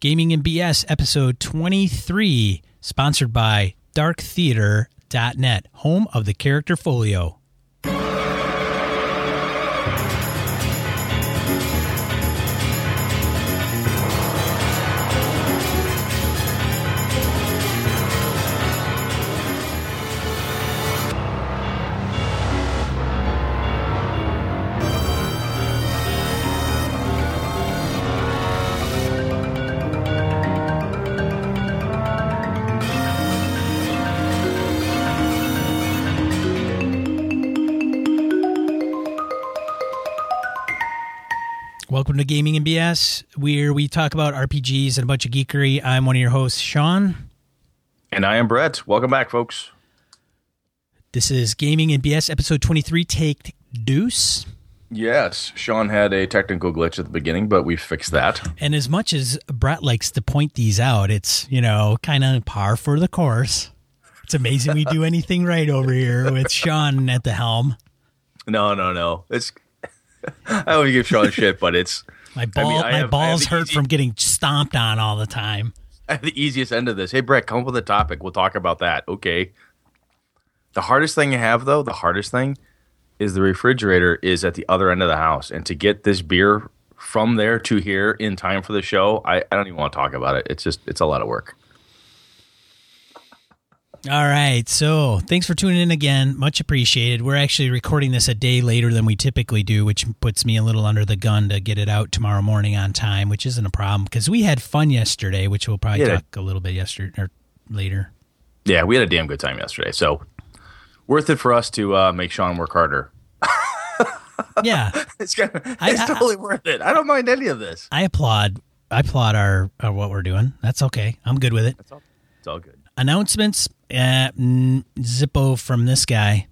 Gaming and BS episode 23, sponsored by darktheater.net, home of the character folio. Gaming and BS, where we talk about RPGs and a bunch of geekery. I'm one of your hosts, Sean. And I am Brett. Welcome back, folks. This is Gaming and BS episode 23, Take Deuce. Yes, Sean had a technical glitch at the beginning, but we fixed that. And as much as Brett likes to point these out, it's, you know, kind of par for the course. It's amazing we do anything right over here with Sean at the helm. No, no, no. It's I don't give Sean shit, but it's my ball. I mean, I my have, balls hurt easy, from getting stomped on all the time. I have the easiest end of this. Hey, Brett, come up with a topic. We'll talk about that. Okay. The hardest thing I have, though, the hardest thing is the refrigerator is at the other end of the house, and to get this beer from there to here in time for the show, I, I don't even want to talk about it. It's just it's a lot of work. All right. So thanks for tuning in again. Much appreciated. We're actually recording this a day later than we typically do, which puts me a little under the gun to get it out tomorrow morning on time, which isn't a problem because we had fun yesterday, which we'll probably yeah. talk a little bit yesterday or later. Yeah, we had a damn good time yesterday. So worth it for us to uh, make Sean work harder. yeah, it's, gonna, it's I, totally I, worth it. I don't mind any of this. I applaud. I applaud our, our what we're doing. That's okay. I'm good with it. It's all, it's all good. Announcements uh, Zippo from this guy.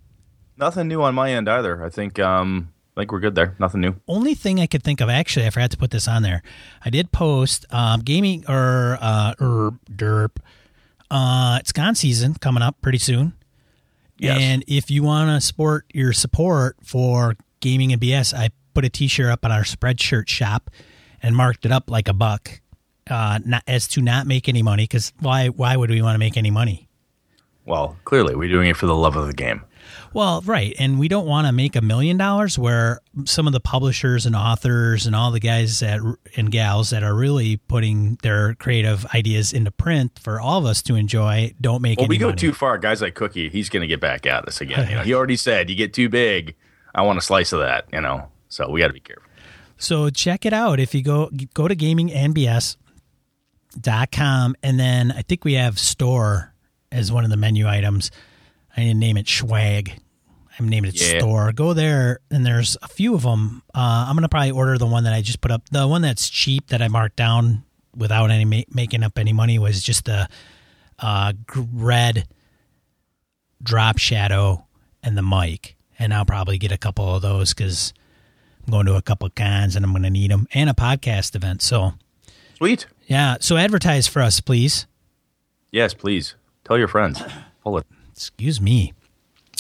Nothing new on my end either. I think um, I think we're good there. Nothing new. Only thing I could think of, actually, I forgot to put this on there. I did post um, gaming or uh, er, derp. Uh, it's gone season coming up pretty soon. Yes. And if you want to support your support for gaming and BS, I put a T-shirt up on our Spreadshirt shop and marked it up like a buck, uh, not as to not make any money. Because why? Why would we want to make any money? Well, clearly, we're doing it for the love of the game. Well, right. And we don't want to make a million dollars where some of the publishers and authors and all the guys that, and gals that are really putting their creative ideas into print for all of us to enjoy don't make well, we go money. too far. Guys like Cookie, he's going to get back at us again. You know, he already said, you get too big, I want a slice of that, you know. So we got to be careful. So check it out. If you go go to gamingandbs.com and then I think we have store as one of the menu items. I didn't name it swag. I'm naming it yeah. store. Go there, and there's a few of them. Uh, I'm gonna probably order the one that I just put up. The one that's cheap that I marked down without any ma- making up any money was just the uh, red drop shadow and the mic. And I'll probably get a couple of those because I'm going to a couple of cons and I'm going to need them and a podcast event. So sweet. Yeah. So advertise for us, please. Yes, please. Tell your friends. Pull it. Excuse me.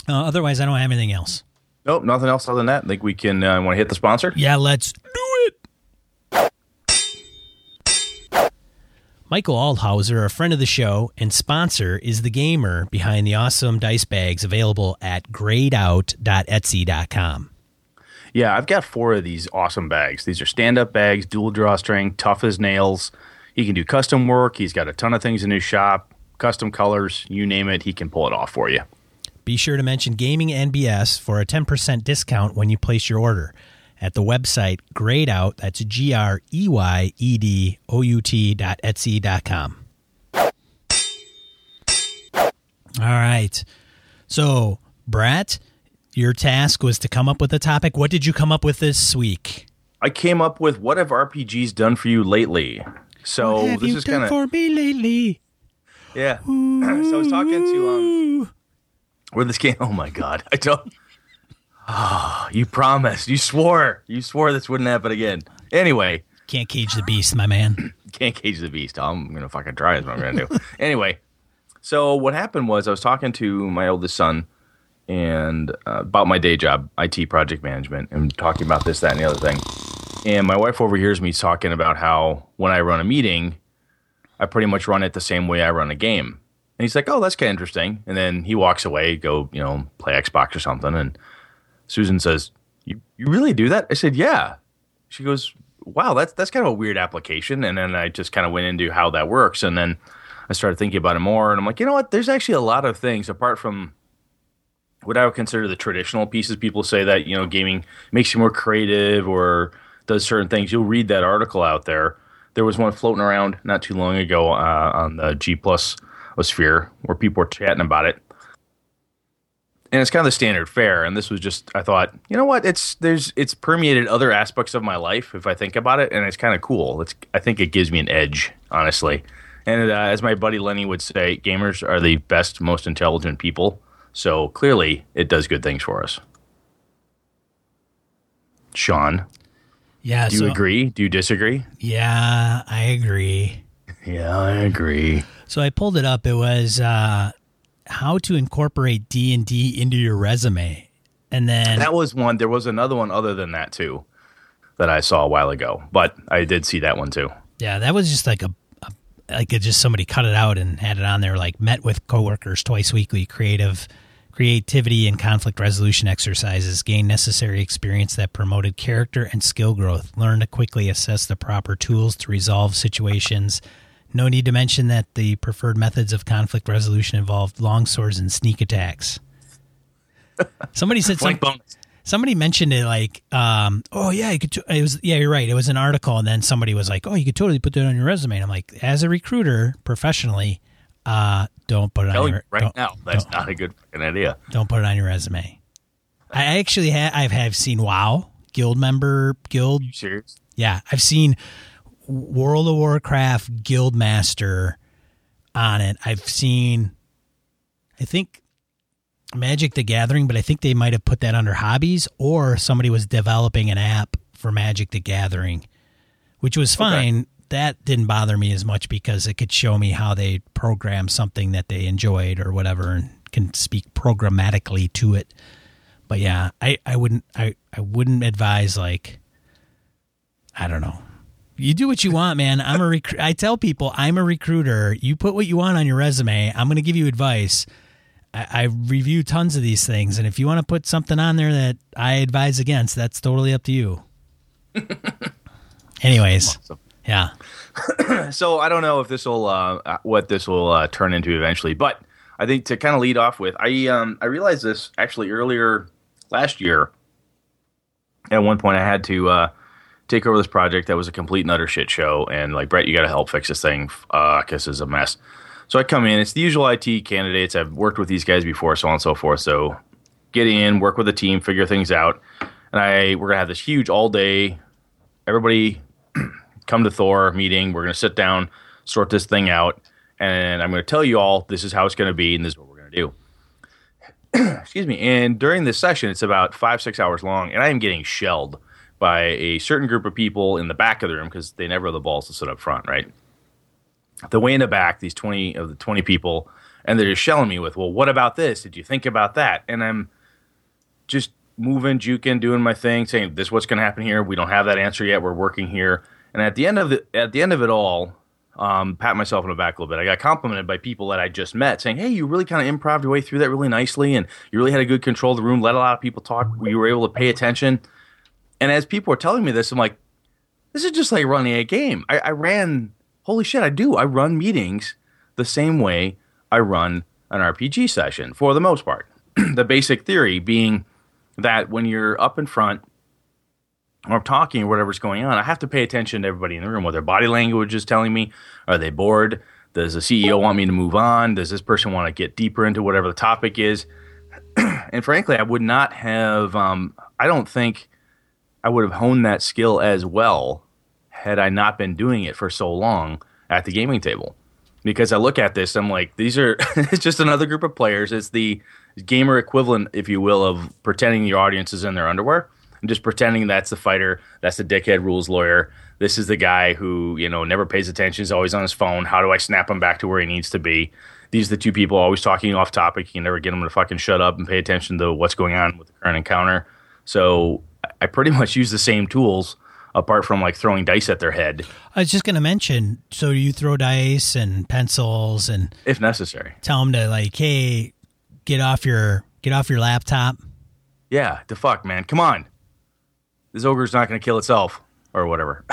Uh, otherwise, I don't have anything else. Nope, nothing else other than that. I think we can uh, want to hit the sponsor. Yeah, let's do it. Michael Aldhauser, a friend of the show and sponsor, is the gamer behind the awesome dice bags available at greyedout.etsy.com. Yeah, I've got four of these awesome bags. These are stand up bags, dual drawstring, tough as nails. He can do custom work. He's got a ton of things in his shop custom colors, you name it, he can pull it off for you. Be sure to mention Gaming and BS for a 10% discount when you place your order at the website Out. That's G R E Y E D O U T dot Etsy dot com. All right. So, Brett, your task was to come up with a topic. What did you come up with this week? I came up with what have RPGs done for you lately? So this is kind of for me lately. Yeah. so I was talking to um where this came. oh my god. I don't Oh, you promised. You swore. You swore this wouldn't happen again. Anyway. Can't cage the beast, my man. Can't cage the beast. I'm gonna fucking try is what I'm gonna do. anyway. So what happened was I was talking to my oldest son and uh, about my day job, IT project management, and talking about this, that, and the other thing. And my wife overhears me talking about how when I run a meeting, I pretty much run it the same way I run a game. And he's like, "Oh, that's kind of interesting." And then he walks away, go, you know, play Xbox or something. And Susan says, "You you really do that?" I said, "Yeah." She goes, "Wow, that's that's kind of a weird application." And then I just kind of went into how that works, and then I started thinking about it more. And I'm like, you know what? There's actually a lot of things apart from what I would consider the traditional pieces. People say that you know gaming makes you more creative or does certain things. You'll read that article out there. There was one floating around not too long ago uh, on the G Plus sphere where people were chatting about it, and it's kind of the standard fare. And this was just I thought, you know what? It's there's it's permeated other aspects of my life if I think about it, and it's kind of cool. It's I think it gives me an edge, honestly. And uh, as my buddy Lenny would say, gamers are the best, most intelligent people so clearly, it does good things for us. Sean, yeah. Do you agree? Do you disagree? Yeah, I agree. Yeah, I agree. So I pulled it up. It was uh, how to incorporate D and D into your resume, and then that was one. There was another one other than that too that I saw a while ago, but I did see that one too. Yeah, that was just like a, a like it just somebody cut it out and had it on there. Like met with coworkers twice weekly, creative creativity and conflict resolution exercises, gained necessary experience that promoted character and skill growth, learn to quickly assess the proper tools to resolve situations. No need to mention that the preferred methods of conflict resolution involved long swords and sneak attacks. Somebody said some, somebody mentioned it like, um, oh yeah, you could. T- it was yeah, you're right. It was an article, and then somebody was like, oh, you could totally put that on your resume. And I'm like, as a recruiter, professionally, uh, don't put it on your right now. That's not a good fucking idea. Don't put it on your resume. I actually have I've have seen WoW guild member guild. serious? Yeah, I've seen World of Warcraft guild master on it. I've seen, I think Magic the Gathering, but I think they might have put that under hobbies, or somebody was developing an app for Magic the Gathering, which was fine. Okay that didn't bother me as much because it could show me how they program something that they enjoyed or whatever and can speak programmatically to it. But yeah, I, I wouldn't I, I wouldn't advise like I don't know. You do what you want, man. I'm a rec- I tell people I'm a recruiter. You put what you want on your resume. I'm going to give you advice. I, I review tons of these things, and if you want to put something on there that I advise against, that's totally up to you. Anyways, awesome. Yeah. so I don't know if this will uh, what this will uh, turn into eventually, but I think to kind of lead off with, I um, I realized this actually earlier last year. At one point, I had to uh, take over this project that was a complete and utter shit show, and like Brett, you got to help fix this thing because is a mess. So I come in. It's the usual IT candidates. I've worked with these guys before, so on and so forth. So get in, work with the team, figure things out, and I we're gonna have this huge all day. Everybody come to Thor meeting. We're going to sit down, sort this thing out, and I'm going to tell you all this is how it's going to be, and this is what we're going to do. Excuse me. And during this session, it's about five, six hours long, and I am getting shelled by a certain group of people in the back of the room because they never have the balls to sit up front, right? The way in the back, these 20 of the 20 people, and they're just shelling me with, well, what about this? Did you think about that? And I'm just moving, juking, doing my thing, saying, this is what's going to happen here. We don't have that answer yet. We're working here. And at the end of it, at the end of it all, um, pat myself on the back a little bit. I got complimented by people that I just met, saying, "Hey, you really kind of improv your way through that really nicely, and you really had a good control of the room. Let a lot of people talk. You were able to pay attention." And as people were telling me this, I'm like, "This is just like running a game." I, I ran. Holy shit, I do. I run meetings the same way I run an RPG session for the most part. the basic theory being that when you're up in front or I'm talking or whatever's going on, I have to pay attention to everybody in the room. What their body language is telling me. Are they bored? Does the CEO want me to move on? Does this person want to get deeper into whatever the topic is? and frankly, I would not have. Um, I don't think I would have honed that skill as well had I not been doing it for so long at the gaming table. Because I look at this, I'm like, these are it's just another group of players. It's the gamer equivalent, if you will, of pretending your audience is in their underwear and just pretending that's the fighter, that's the dickhead rules lawyer. This is the guy who you know never pays attention, is always on his phone. How do I snap him back to where he needs to be? These are the two people always talking off topic. You can never get them to fucking shut up and pay attention to what's going on with the current encounter. So I pretty much use the same tools apart from like throwing dice at their head I was just going to mention. So you throw dice and pencils and if necessary. tell them to like, hey, get off your get off your laptop. Yeah, the fuck, man. Come on. This ogre's not going to kill itself or whatever.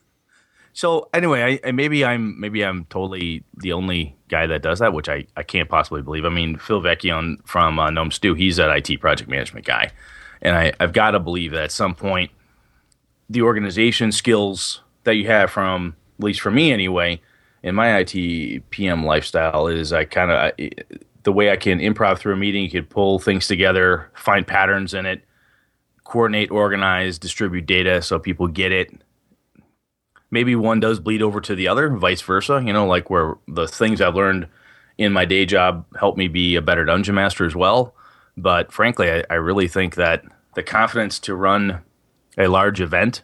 so anyway, I, I maybe I'm maybe I'm totally the only guy that does that, which I, I can't possibly believe. I mean, Phil Vecchione from uh, Gnome Stew, he's that IT project management guy, and I, I've got to believe that at some point, the organization skills that you have from at least for me anyway, in my IT PM lifestyle is I kind of the way I can improv through a meeting, you could pull things together, find patterns in it, coordinate, organize, distribute data so people get it. Maybe one does bleed over to the other, vice versa, you know, like where the things I've learned in my day job help me be a better dungeon master as well. But frankly, I, I really think that the confidence to run a large event,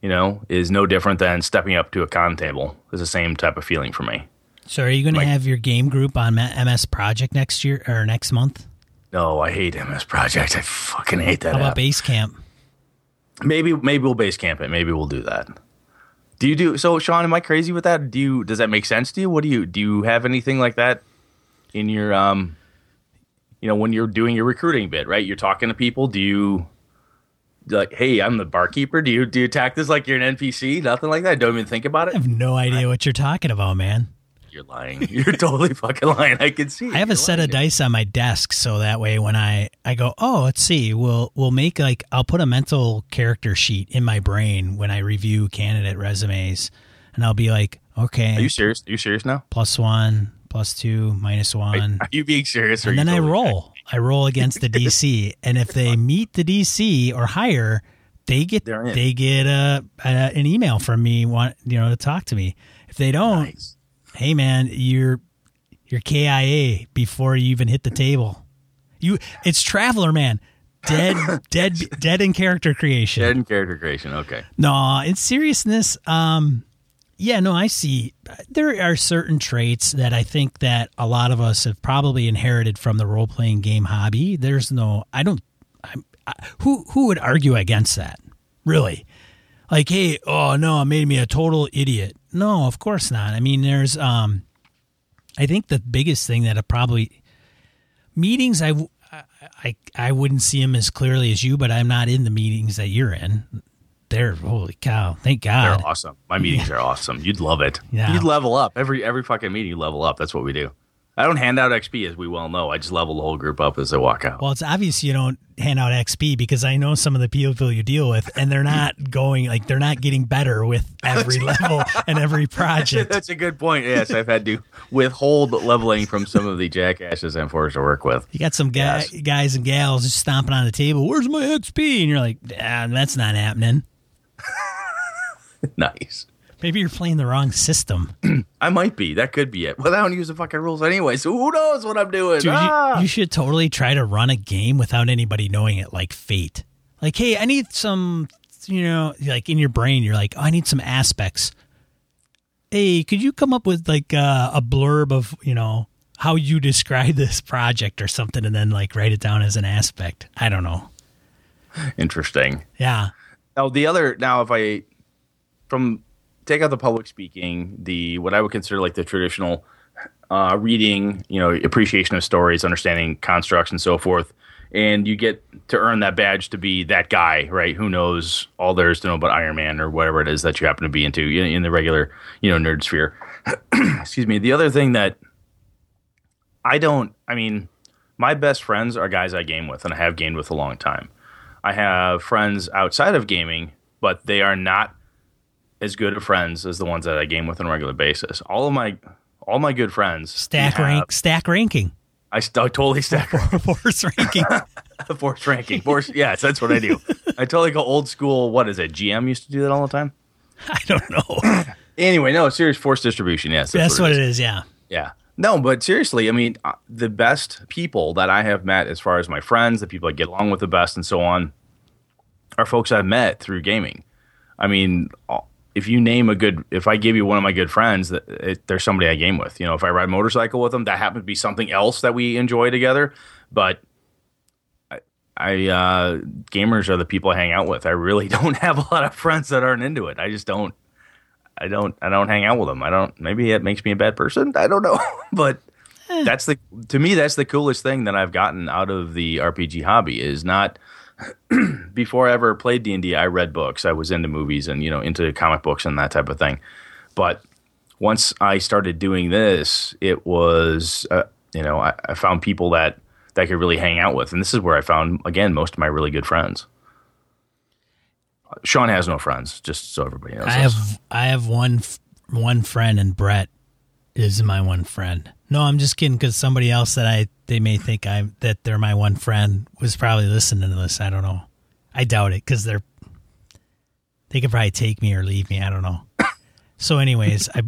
you know, is no different than stepping up to a con table. It's the same type of feeling for me. So are you going to have your game group on MS Project next year or next month? No, I hate MS Project. I fucking hate that. How about app. Basecamp? Maybe maybe we'll base camp it. Maybe we'll do that. Do you do so, Sean? Am I crazy with that? Do you does that make sense to you? What do you do? You have anything like that in your um, you know, when you're doing your recruiting bit, right? You're talking to people. Do you like, hey, I'm the barkeeper? Do you do you attack this like you're an NPC? Nothing like that. Don't even think about it. I have no idea what you're talking about, man. You're lying. You're totally fucking lying. I can see. it. I have a set lying. of dice on my desk so that way when I I go, "Oh, let's see. We'll we'll make like I'll put a mental character sheet in my brain when I review candidate resumes and I'll be like, "Okay, Are you serious? Are you serious now? plus 1, plus 2, 1." Are you being serious? And then you I totally- roll. I roll against the DC, and if they meet the DC or higher, they get they get a, a an email from me, want you know to talk to me. If they don't, Nice. Hey man, you're you're KIA before you even hit the table. You it's Traveler man, dead dead dead in character creation. Dead in character creation. Okay. No, in seriousness, um, yeah, no, I see. There are certain traits that I think that a lot of us have probably inherited from the role playing game hobby. There's no, I don't, I'm, I, who who would argue against that? Really? Like, hey, oh no, it made me a total idiot. No, of course not. I mean, there's, um, I think the biggest thing that probably meetings I. I, I wouldn't see them as clearly as you, but I'm not in the meetings that you're in they're holy cow thank god They're awesome. My meetings are awesome. You'd love it. Yeah. You'd level up every every fucking meeting. You level up. That's what we do. I don't hand out XP as we well know. I just level the whole group up as they walk out. well it's obvious you don't hand out xp because i know some of the people you deal with and they're not going like they're not getting better with every level and every project That's a good point. Yes, I've had to withhold leveling from some of the jackasses I'm forced to work with. you got some guy, Yes. guys and gals just stomping on the table where's my xp and you're like ah, that's not happening nice. Maybe you're playing the wrong system I might be. That could be it. Well, I don't use the fucking rules anyway, so who knows what I'm doing? Dude, Ah! you, you should totally try to run a game without anybody knowing it, like Fate. Like, hey, I need some, you know, like in your brain, you're like, oh, I need some aspects. Hey, could you come up with like uh, a blurb of, you know, how you describe this project or something and then like write it down as an aspect? I don't know. Interesting. Yeah. Now the other now if I from take out the public speaking, the what I would consider like the traditional uh, reading, you know, appreciation of stories, understanding constructs and so forth, and you get to earn that badge to be that guy, right? Who knows all there is to know about Iron Man or whatever it is that you happen to be into in, in the regular, you know, nerd sphere. Excuse me. The other thing that I don't, I mean, my best friends are guys I game with and I have gamed with a long time. I have friends outside of gaming, but they are not as good of friends as the ones that I game with on a regular basis. All of my all my good friends Stack have- rank, stack ranking, I st- I totally stack force ranking. force ranking. Force, yes, that's what I do. I totally go old school. What is it? GM used to do that all the time. I don't know. Anyway, no, serious force distribution. Yes, That's what it is. Yeah. Yeah. No, but seriously, I mean, uh, the best people that I have met, as far as my friends, the people I get along with the best, and so on, are folks I've met through gaming. I mean, if you name a good, if I give you one of my good friends, that it, there's somebody I game with. You know, if I ride a motorcycle with them, that happens to be something else that we enjoy together. But I, I uh, gamers are the people I hang out with. I really don't have a lot of friends that aren't into it. I just don't. I don't. I don't hang out with them. I don't. Maybe it makes me a bad person. I don't know. but eh. that's the to me that's the coolest thing that I've gotten out of the RPG hobby is not. before I ever played D and I read books. I was into movies and you know into comic books and that type of thing. But once I started doing this, it was uh, you know I, I found people that that I could really hang out with. And this is where I found again most of my really good friends. Sean has no friends, just so everybody knows. I have I have one one friend, and Brett is my one friend. No, I'm just kidding because somebody else that I they may think I'm that they're my one friend was probably listening to this. I don't know. I doubt it because they're they could probably take me or leave me. I don't know. so, anyways, I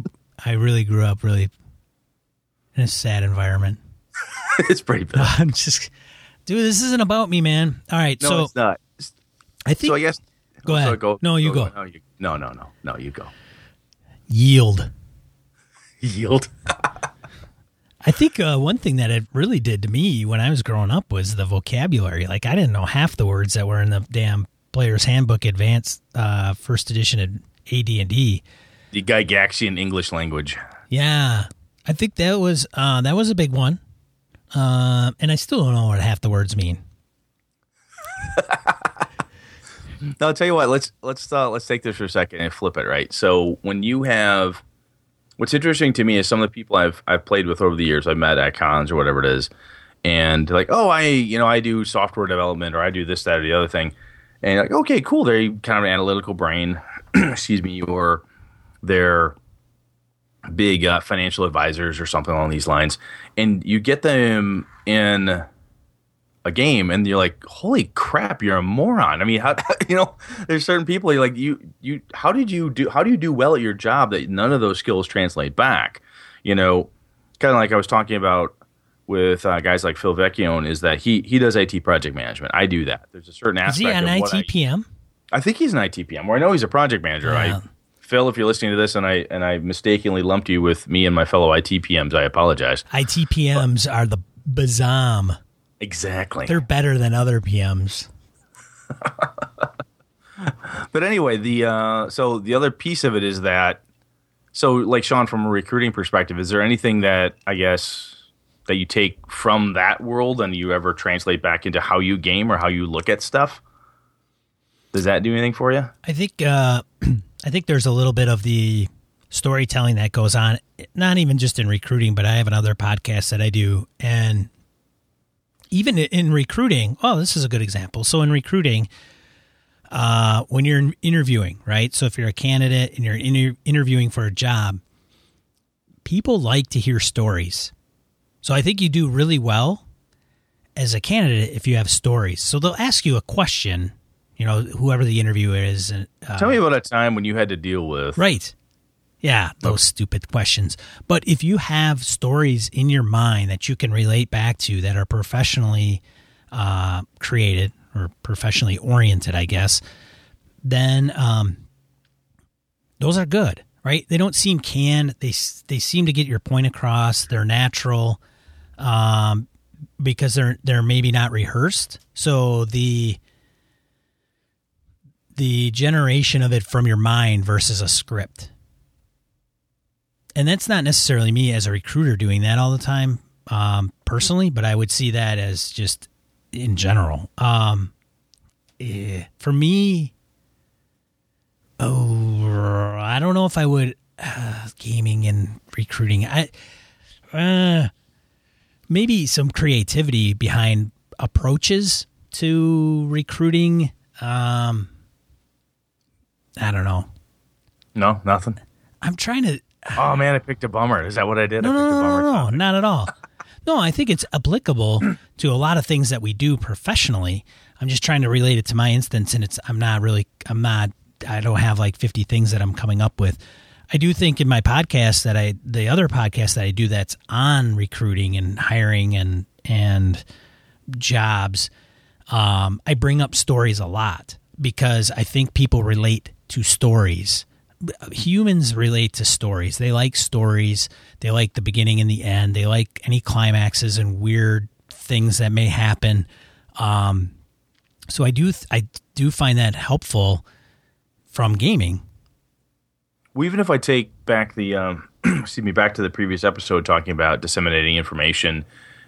I really grew up really in a sad environment. it's pretty bad. I'm just, dude. This isn't about me, man. All right, no, so it's not. I think. So I guess. Go ahead. go, no, you go. go. No, you, no, no, no, no. You go. Yield. Yield. I think uh, one thing that it really did to me when I was growing up was the vocabulary. Like I didn't know half the words that were in the damn Player's Handbook Advanced uh, First Edition of AD and D. The Gygaxian English language. Yeah, I think that was uh, that was a big one. Uh, and I still don't know what half the words mean. now, I'll tell you what. Let's let's uh, let's take this for a second and flip it. Right. So when you have, what's interesting to me is some of the people I've I've played with over the years. I've met at cons or whatever it is, and like, oh, I you know I do software development or I do this that or the other thing, and like, okay, cool. They're kind of an analytical brain, excuse me, or they're big uh, financial advisors or something along these lines, and you get them in a game, and you're like, "Holy crap, you're a moron!" I mean, how you know? There's certain people you're like, you you how did you do? How do you do well at your job that none of those skills translate back? You know, kind of like I was talking about with uh, guys like Phil Vecchione is that he he does IT project management. I do that. There's a certain aspect. Is he an ITPM? I, I, think he's an ITPM. Or I know he's a project manager. Yeah. I Phil, if you're listening to this and I and I mistakenly lumped you with me and my fellow ITPMs, I apologize. ITPMs but, are the bazam. Exactly. They're better than other PMs. but anyway, the uh, so the other piece of it is that so like Sean, from a recruiting perspective, is there anything that I guess that you take from that world and you ever translate back into how you game or how you look at stuff? Does that do anything for you? I think uh, I think there's a little bit of the storytelling that goes on, not even just in recruiting, but I have another podcast that I do. And even in recruiting, oh, this is a good example. So in recruiting, uh, when you're interviewing, right? So if you're a candidate and you're inter- interviewing for a job, people like to hear stories. So I think you do really well as a candidate if you have stories. So they'll ask you a question you know, whoever the interviewer is. Uh, Tell me about a time when you had to deal with. Right. Yeah, those okay. stupid questions. But if you have stories in your mind that you can relate back to that are professionally uh, created or professionally oriented, I guess, then um, those are good, right? They don't seem canned. They they seem to get your point across. They're natural um, because they're they're maybe not rehearsed. So the the generation of it from your mind versus a script. And that's not necessarily me as a recruiter doing that all the time, um, personally, but I would see that as just in general. Um, eh, for me, oh, I don't know if I would uh, gaming and recruiting. I uh, maybe some creativity behind approaches to recruiting. Um, I don't know. No, nothing. I'm trying to. Oh man, I picked a bummer. Is that what I did? No, I no, no, no, no, not at all. no, I think it's applicable to a lot of things that we do professionally. I'm just trying to relate it to my instance, and it's. I'm not really. I'm not. I don't have like 50 things that I'm coming up with. I do think in my podcast that I, the other podcast that I do that's on recruiting and hiring and and jobs, um, I bring up stories a lot because I think people relate to stories. Humans relate to stories. They like stories. They like the beginning and the end. They like any climaxes and weird things that may happen. Um, So I do th- I do find that helpful from gaming. Well, even if I take back the um, excuse me back to the previous episode talking about disseminating information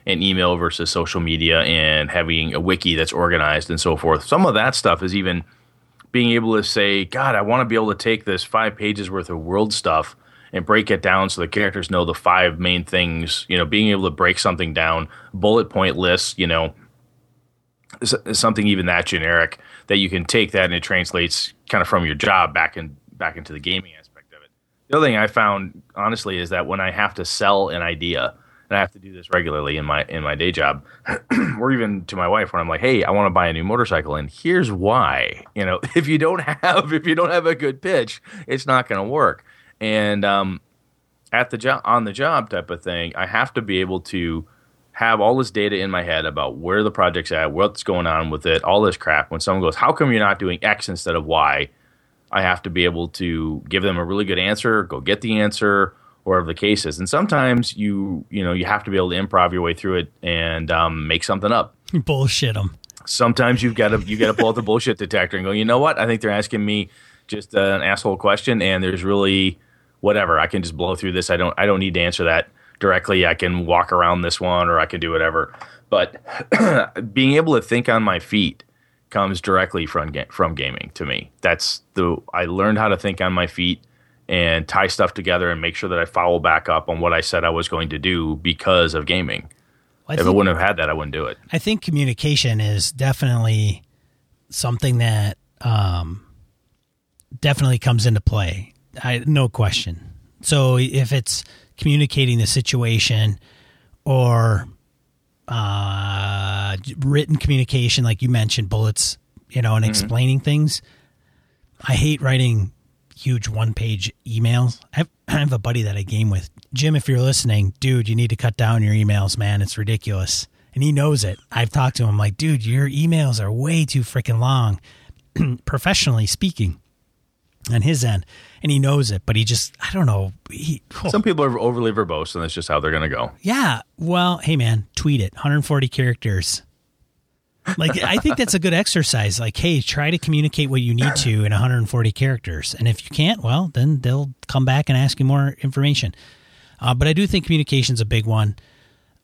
and email versus social media and having a wiki that's organized and so forth. Some of that stuff is even being able to say, God, I want to be able to take this five pages worth of world stuff and break it down so the characters know the five main things. You know, being able to break something down, bullet point lists, you know, something even that generic that you can take that and it translates kind of from your job back in back into the gaming aspect of it. The other thing I found honestly is that when I have to sell an idea, and I have to do this regularly in my in my day job, or even to my wife when I'm like, "Hey, I want to buy a new motorcycle, and here's why." You know, if you don't have if you don't have a good pitch, it's not going to work. And um, at the job on the job type of thing, I have to be able to have all this data in my head about where the project's at, what's going on with it, all this crap. When someone goes, "How come you're not doing X instead of Y?" I have to be able to give them a really good answer, go get the answer, whatever the case is. And sometimes you you know you have to be able to improv your way through it and um, make something up. Bullshit them. Sometimes you've got to you got to pull out the bullshit detector and go. You know what? I think they're asking me just uh, an asshole question, and there's really whatever. I can just blow through this. I don't I don't need to answer that directly. I can walk around this one, or I can do whatever. But being able to think on my feet comes directly from from gaming to me. That's the I learned how to think on my feet and tie stuff together and make sure that I follow back up on what I said I was going to do because of gaming. Well, I if think, I wouldn't have had that, I wouldn't do it. I think communication is definitely something that um, definitely comes into play. I, no question. So if it's communicating the situation or uh, written communication, like you mentioned, bullets, you know, and mm-hmm. explaining things. I hate writing huge one page emails. I have, I have a buddy that I game with. Jim, if you're listening, dude, you need to cut down your emails, man. It's ridiculous. And he knows it. I've talked to him like, dude, your emails are way too freaking long, professionally speaking, on his end. And he knows it, but he just, I don't know. He, oh. Some people are overly verbose, and that's just how they're going to go. Yeah. Well, hey, man, tweet it 140 characters like I think that's a good exercise. Like, hey, try to communicate what you need to in 140 characters, and if you can't, well, then they'll come back and ask you more information. Uh, but I do think communication's a big one.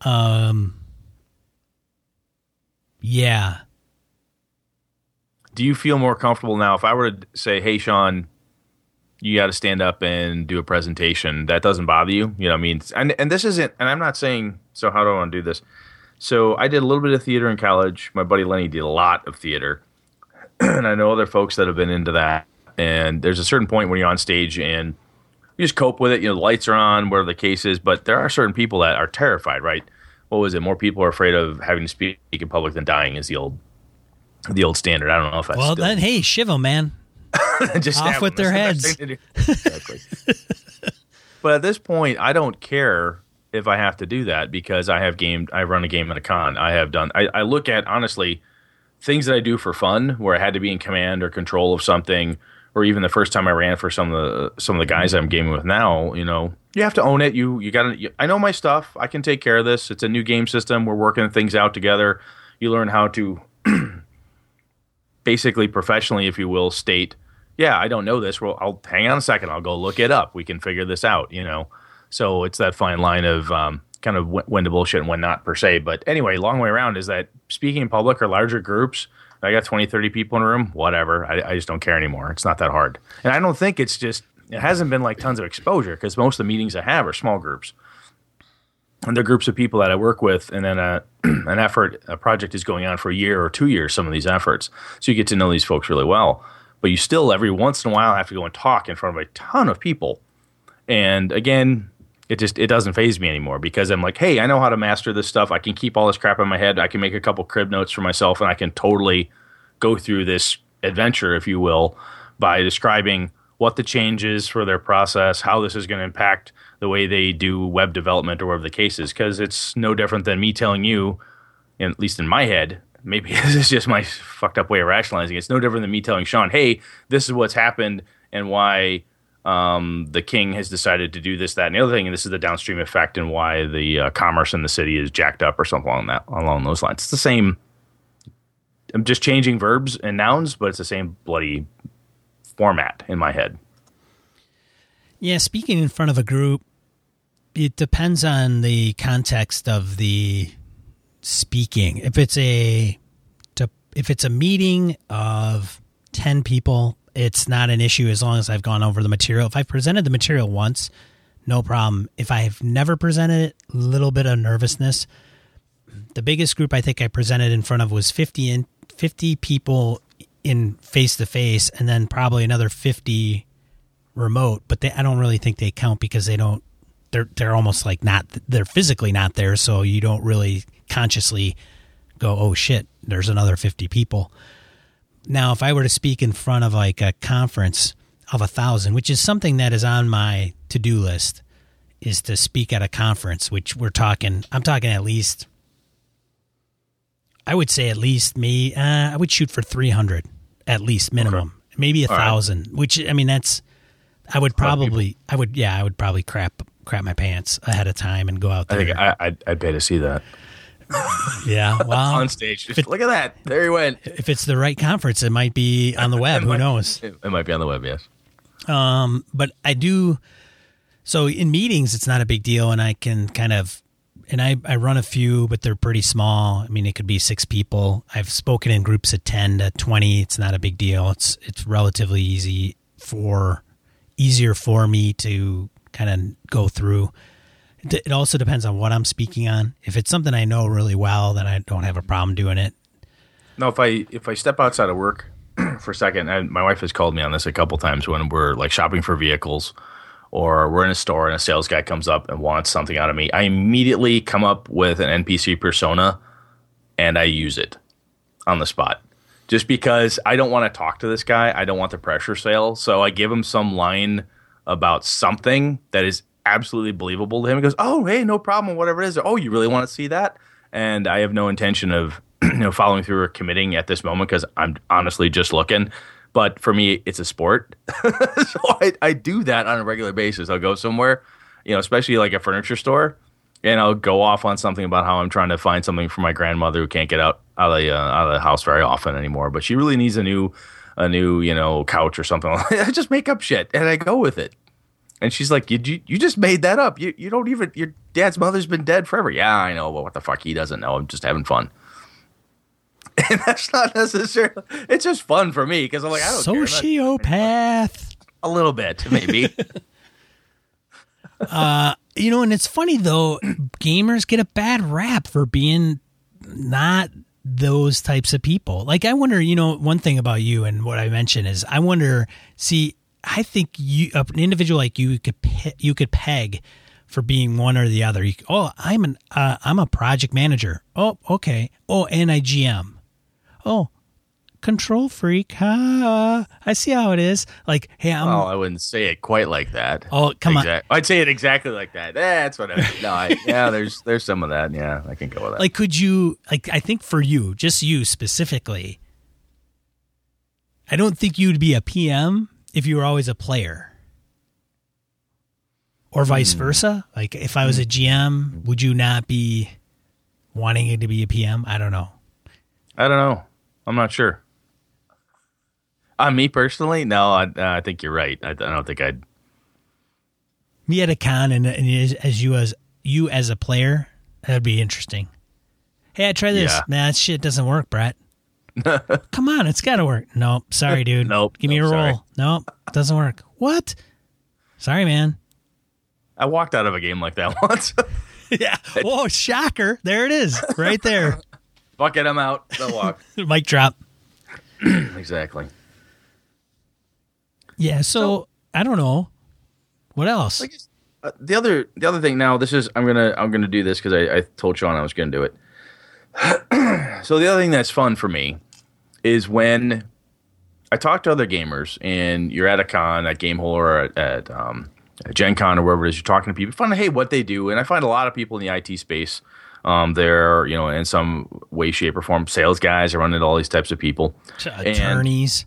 Um, yeah. Do you feel more comfortable now? If I were to say, "Hey, Sean, you got to stand up and do a presentation," that doesn't bother you? You know, I mean, and and this isn't. And I'm not saying. So how do I want to do this? So I did a little bit of theater in college. My buddy Lenny did a lot of theater, and I know other folks that have been into that. And there's a certain point when you're on stage and you just cope with it. You know, the lights are on, whatever the case is. But there are certain people that are terrified, right? What was it? More people are afraid of having to speak in public than dying is the old, the old standard. I don't know if that's well. Still... Then hey, shiv them, man. just off with their heads. exactly. but at this point, I don't care if I have to do that because I have gamed, I run a game at a con. I have done, I, I look at honestly things that I do for fun where I had to be in command or control of something, or even the first time I ran for some of the some of the guys I'm gaming with now. You know, you have to own it. You you got to. I know my stuff. I can take care of this. It's a new game system. We're working things out together. You learn how to basically professionally, if you will, state. Yeah, I don't know this. Well, I'll hang on a second. I'll go look it up. We can figure this out. You know. So it's that fine line of um, kind of when to bullshit and when not per se. But anyway, long way around is that speaking in public or larger groups, I got 20, 30 people in a room, whatever. I, I just don't care anymore. It's not that hard. And I don't think it's just, it hasn't been like tons of exposure because most of the meetings I have are small groups. And they're groups of people that I work with, and then a, an effort, a project is going on for a year or two years, some of these efforts. So you get to know these folks really well. But you still, every once in a while, have to go and talk in front of a ton of people. And again, it just it doesn't phase me anymore because I'm like, hey, I know how to master this stuff. I can keep all this crap in my head. I can make a couple crib notes for myself, and I can totally go through this adventure, if you will, by describing what the change is for their process, how this is going to impact the way they do web development or whatever the case is. Because it's no different than me telling you, at least in my head, maybe this is just my fucked up way of rationalizing. It's no different than me telling Sean, hey, this is what's happened and why um, the king has decided to do this, that, and the other thing, and this is the downstream effect and why the uh, commerce in the city is jacked up or something along that along those lines. It's the same I'm just changing verbs and nouns, but it's the same bloody format in my head. Yeah, speaking in front of a group, it depends on the context of the speaking. If it's a if it's a meeting of 10 people, it's not an issue as long as I've gone over the material. If I've presented the material once, no problem. If I've never presented it, a little bit of nervousness. The biggest group I think I presented in front of was 50 in 50 people in face to face and then probably another 50 remote, but they, I don't really think they count because they don't they're they're almost like not they're physically not there so you don't really consciously go oh shit there's another 50 people now if i were to speak in front of like a conference of a thousand which is something that is on my to-do list is to speak at a conference which we're talking i'm talking at least i would say at least me uh, i would shoot for 300 at least minimum okay. maybe a All thousand right. which i mean that's i would probably i would yeah i would probably crap crap my pants ahead of time and go out there. I think I, I'd, I'd pay to see that. Yeah, well, on stage. It, look at that. There he went. If it's the right conference, it might be on the web. Who knows? It, it might be on the web. Yes. Um, but I do. So in meetings, it's not a big deal, and I can kind of, and I I run a few, but they're pretty small. I mean, it could be six people. I've spoken in groups of ten to twenty. It's not a big deal. It's it's relatively easy for easier for me to kind of go through. It also depends on what I'm speaking on. If it's something I know really well, then I don't have a problem doing it. No, if I if I step outside of work for a second, and my wife has called me on this a couple times when we're like shopping for vehicles, or we're in a store and a sales guy comes up and wants something out of me. I immediately come up with an NPC persona, and I use it on the spot just because I don't want to talk to this guy. I don't want the pressure sale. So I give him some line about something that is absolutely believable to him. He goes, "Oh, hey, no problem, whatever it is." "Oh, you really want to see that?" And I have no intention of you know following through or committing at this moment because I'm honestly just looking. But for me, it's a sport, so I, I do that on a regular basis. I'll go somewhere, you know, especially like a furniture store, and I'll go off on something about how I'm trying to find something for my grandmother who can't get out out of the, uh, out of the house very often anymore. But she really needs a new a new, you know, couch or something. I just make up shit and I go with it. And she's like, you, you, you just made that up. You, you don't even, your dad's mother's been dead forever. Yeah, I know. But what the fuck? He doesn't know. I'm just having fun. And that's not necessarily, it's just fun for me because I'm like, I don't know. Sociopath. A little bit, maybe. uh, you know, and it's funny though, gamers get a bad rap for being not those types of people. Like I wonder, you know, one thing about you and what I mentioned is I wonder. See, I think you, an individual like you, could pe- you could peg for being one or the other. You, oh, I'm an uh, I'm a project manager. Oh, okay. Oh, and I GM. Oh, control freak. Ha! I see how it is. Like, hey, I'm. Oh, I wouldn't say it quite like that. Oh, come on. I'd say it exactly like that. That's what I. Mean. No, I, yeah, there's there's some of that. Yeah, I can go with that. Like, could you? Like, I think for you, just you specifically, I don't think you'd be a PM if you were always a player. Or vice hmm. versa. Like, if I was a GM, would you not be wanting it to be a PM? I don't know. I don't know. I'm not sure. On uh, me personally, no, I, uh, I think you're right. I, I, don't think I'd. Me at a con, and, and as you as you as a player, that'd be interesting. Hey, I try this. Yeah. Nah, that shit doesn't work, Brett. Come on, it's got to work. Nope, sorry, dude. nope. Give me nope, a roll. Sorry. Nope, doesn't work. What? Sorry, man. I walked out of a game like that once. yeah. Whoa, shocker! There it is, right there. Fuck it, I'm out. Don't walk. Mic drop. exactly. Yeah. So, so I don't know what else. Like, uh, the other the other thing now. This is I'm gonna I'm gonna do this because I, I told Sean I was gonna do it. so the other thing that's fun for me is when I talk to other gamers and you're at a con, at Game Gamehole, or at, at, um, Gen Con or wherever it is, you're talking to people, find out, hey, what they do. And I find a lot of people in the IT space, um, they're, you know, in some way, shape, or form, sales guys, I run into all these types of people. Attorneys.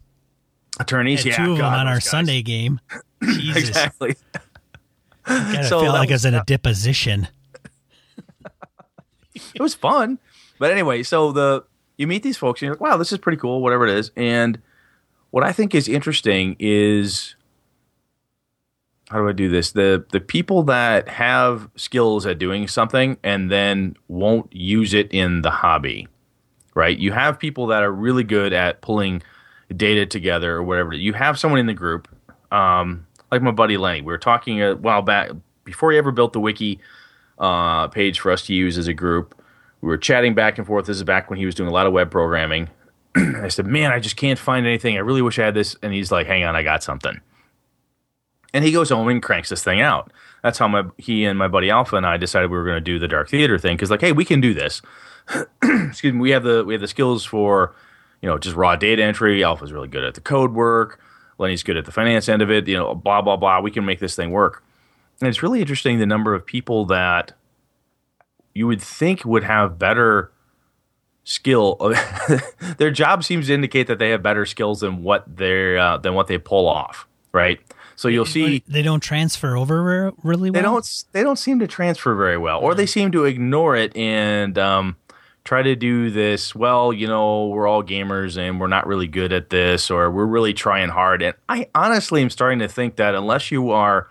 And attorneys, yeah. Two of God, them on our guys. Sunday game. exactly. I so feel like I was in a deposition. it was fun. But anyway, so the you meet these folks and you're like, wow, this is pretty cool, whatever it is. And what I think is interesting is how do I do this? The the people that have skills at doing something and then won't use it in the hobby, right? You have people that are really good at pulling data together or whatever. You have someone in the group, um, like my buddy Lenny. We were talking a while back before he ever built the wiki uh, page for us to use as a group. We were chatting back and forth. This is back when he was doing a lot of web programming. I said, "Man, I just can't find anything. I really wish I had this." And he's like, "Hang on, I got something." And he goes home and cranks this thing out. That's how my he and my buddy Alpha and I decided we were going to do the dark theater thing because, like, hey, we can do this. Excuse me, we have the we have the skills for you know just raw data entry. Alpha's really good at the code work. Lenny's good at the finance end of it. You know, blah blah blah. We can make this thing work. And it's really interesting the number of people that you would think would have better skill. their job seems to indicate that they have better skills than what they uh, than what they pull off. Right. So you'll see they don't transfer over really well. They don't. They don't seem to transfer very well, or they seem to ignore it and um, try to do this. Well, you know, we're all gamers and we're not really good at this, or we're really trying hard. And I honestly am starting to think that unless you are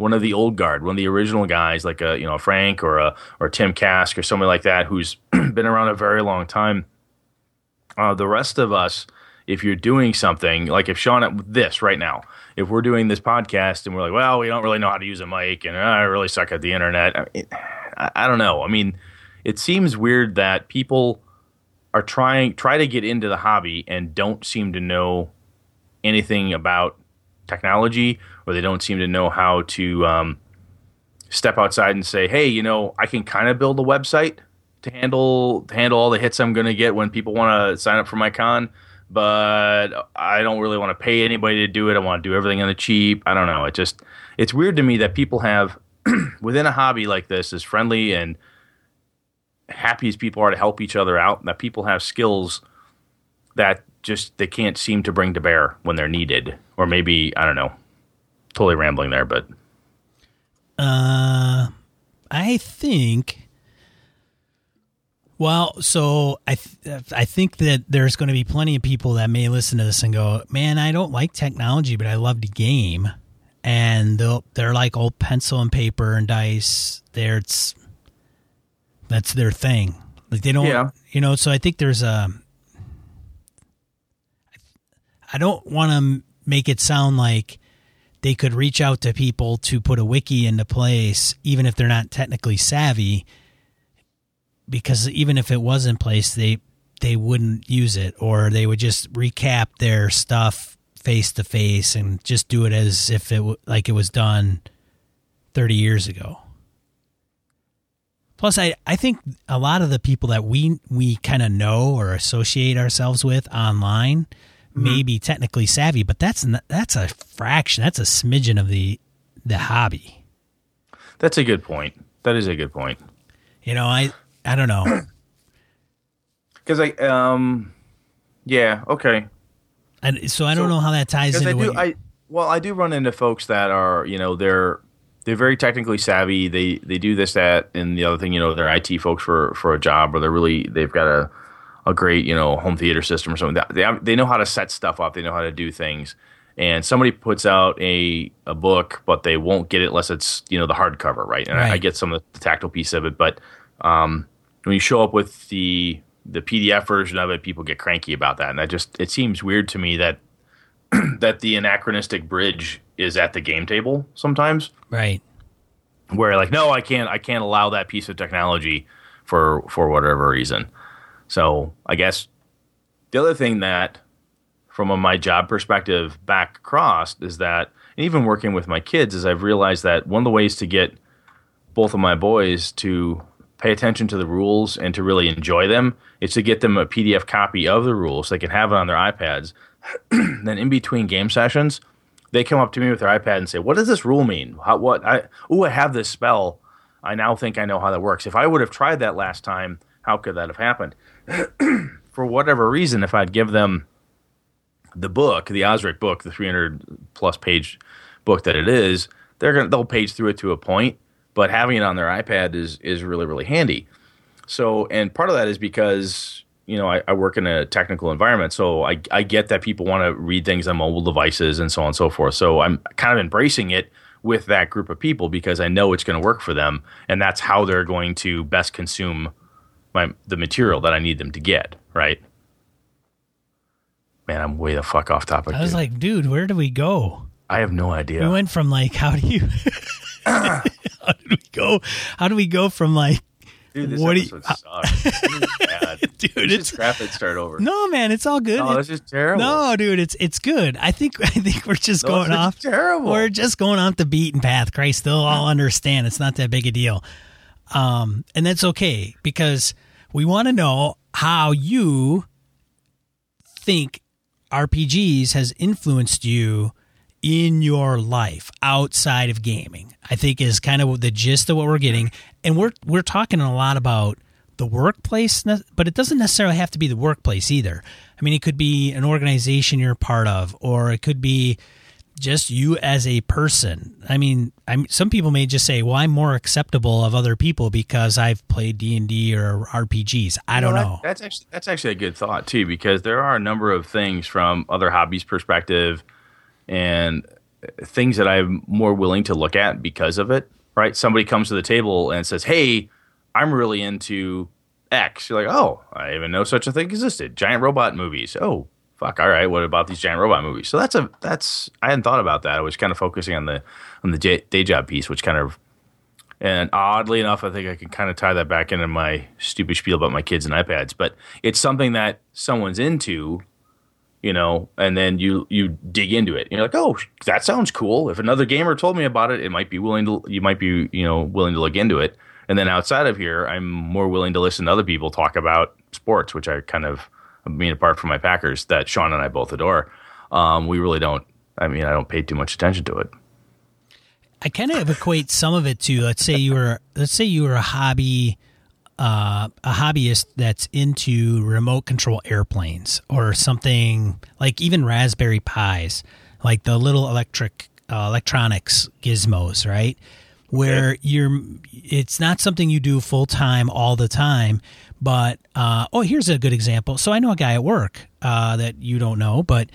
one of the old guard, one of the original guys, like a you know Frank or a or Tim Kask or somebody like that, who's been around a very long time. Uh, the rest of us, if you're doing something like if Sean this right now, if we're doing this podcast and we're like, well, we don't really know how to use a mic and uh, I really suck at the internet. I, mean, I, I don't know. I mean, it seems weird that people are trying try to get into the hobby and don't seem to know anything about technology or they don't seem to know how to um, step outside and say, hey, you know, I can kind of build a website to handle to handle all the hits I'm going to get when people want to sign up for my con but I don't really want to pay anybody to do it. I want to do everything on the cheap. I don't know. It just it's weird to me that people have within a hobby like this as friendly and happy as people are to help each other out, that people have skills that just they can't seem to bring to bear when they're needed. Or maybe I don't know. Totally rambling there, but uh I think well, so I th- I think that there's going to be plenty of people that may listen to this and go, "Man, I don't like technology, but I love the game." And they'll they're like old pencil and paper and dice. There, it's that's their thing. Like they don't, yeah. you know. So I think there's a. I don't want to make it sound like they could reach out to people to put a wiki into place, even if they're not technically savvy because even if it was in place, they they wouldn't use it, or they would just recap their stuff face to face and just do it as if it like it was done thirty years ago. Plus, I, I think a lot of the people that we we kind of know or associate ourselves with online mm-hmm. may technically savvy, but that's that's a fraction. That's a smidgen of the the hobby. That's a good point. That is a good point. You know, I I don't know. Because I um, yeah, okay. And so I don't know how that ties into. I do. I well, I do run into folks that are you know they're they're very technically savvy. They they do this that and the other thing you know they're IT folks for for a job or they're really they've got a a great you know home theater system or something. They they know how to set stuff up. They know how to do things. And somebody puts out a a book, but they won't get it unless it's you know the hardcover, right? And right. I, I, get some of the tactile piece of it, but um, when you show up with the the PDF version of it, people get cranky about that, and that just it seems weird to me that that the anachronistic bridge is at the game table sometimes. Right. Where like, no, I can't I can't allow that piece of technology for for whatever reason. So I guess the other thing that from a, my job perspective back across is that even working with my kids is I've realized that one of the ways to get both of my boys to pay attention to the rules and to really enjoy them is to get them a PDF copy of the rules so they can have it on their iPads. then in between game sessions, they come up to me with their iPad and say, "What does this rule mean? How, what? I oh, I have this spell. I now think I know how that works. If I would have tried that last time, how could that have happened? For whatever reason, if I'd give them the book, the Osric book, the 300 plus page book that it is, they're gonna they'll page through it to a point but having it on their iPad is is really really handy. So, and part of that is because you know, I, I work in a technical environment, so I, I get that people want to read things on mobile devices and so on and so forth. So I'm kind of embracing it with that group of people because I know it's going to work for them, and that's how they're going to best consume my the material that I need them to get. Right? Man, I'm way the fuck off topic. I was dude. like, dude, where do we go? I have no idea. We went from like, how do you, how did we go? How do we go from like, Dude, this what do you- episode sucks. This is bad. dude, We should it's scrap it. Start over. no, man, it's all good. No, It- this is terrible. no, dude, it's it's good. I think I think we're just No, going off. terrible. We're just going off the beaten path. Christ, they'll all understand. It's not that big a deal, um, and that's okay because we want to know how you think RPGs has influenced you in your life outside of gaming. I think is kind of the gist of what we're getting, and we're we're talking a lot about the workplace, but it doesn't necessarily have to be the workplace either. I mean, it could be an organization you're part of, or it could be just you as a person. I mean, I'm some people may just say, "Well, I'm more acceptable of other people because I've played D and D or RPGs." I don't Well, that- know. that's actually that's actually a good thought too, because there are a number of things from other hobbies perspective, and things that I'm more willing to look at because of it. Right? Somebody comes to the table and says, "Hey, I'm really into X." You're like, "Oh, I even know such a thing existed. Giant robot movies. Oh, fuck. All right. What about these giant robot movies?" So that's a that's I hadn't thought about that. I was kind of focusing on the on the j- day job piece, which kind of and oddly enough, I think I can kind of tie that back into my stupid spiel about my kids and iPads. But it's something that someone's into, you know, and then you you dig into it. You're like, oh, that sounds cool. If another gamer told me about it, it might be willing to. You might be you know willing to look into it. And then outside of here, I'm more willing to listen to other people talk about sports, which I kind of, I mean, apart from my Packers that Sean and I both adore, um, we really don't. I mean, I don't pay too much attention to it. I kind of equate some of it to let's say you were let's say you were a hobby uh, a hobbyist that's into remote control airplanes or something like even Raspberry Pis, like the little electric uh, electronics gizmos, right? Where you're, it's not something you do full time all the time. But uh, oh, here's a good example. So I know a guy at work uh, that you don't know, but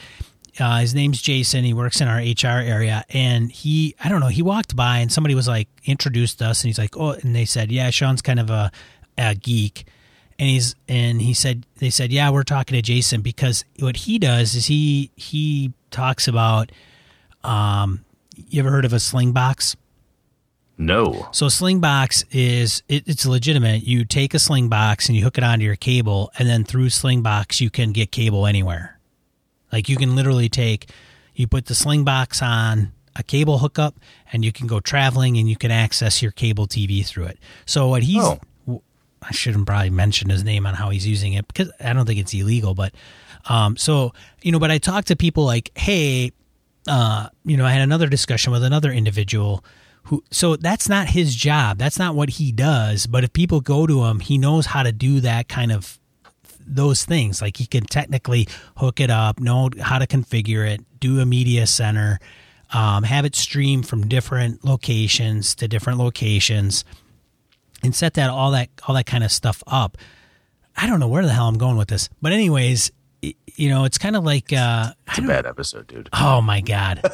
uh, his name's Jason. He works in our HR area, and he, I don't know, he walked by and somebody was like introduced us, and he's like, oh, and they said, yeah, Sean's kind of a, a geek, and he's and he said, they said, yeah, we're talking to Jason because what he does is he he talks about, um, you ever heard of a Slingbox? No. So a Slingbox is it, it's legitimate. You take a Slingbox and you hook it onto your cable, and then through Slingbox you can get cable anywhere. Like you can literally take, you put the Slingbox on a cable hookup, and you can go traveling and you can access your cable TV through it. So what he's, Oh. I shouldn't probably mention his name on how he's using it because I don't think it's illegal, but um, so you know, but I talk to people like, hey, uh, you know, I had another discussion with another individual who, so that's not his job. That's not what he does. But if people go to him, he knows how to do that kind of those things. Like he can technically hook it up, know how to configure it, do a media center, um, have it stream from different locations to different locations, and set that all that all that kind of stuff up. I don't know where the hell I'm going with this, but anyways, you know, it's kind of like uh, It's a bad episode, dude. Oh my god.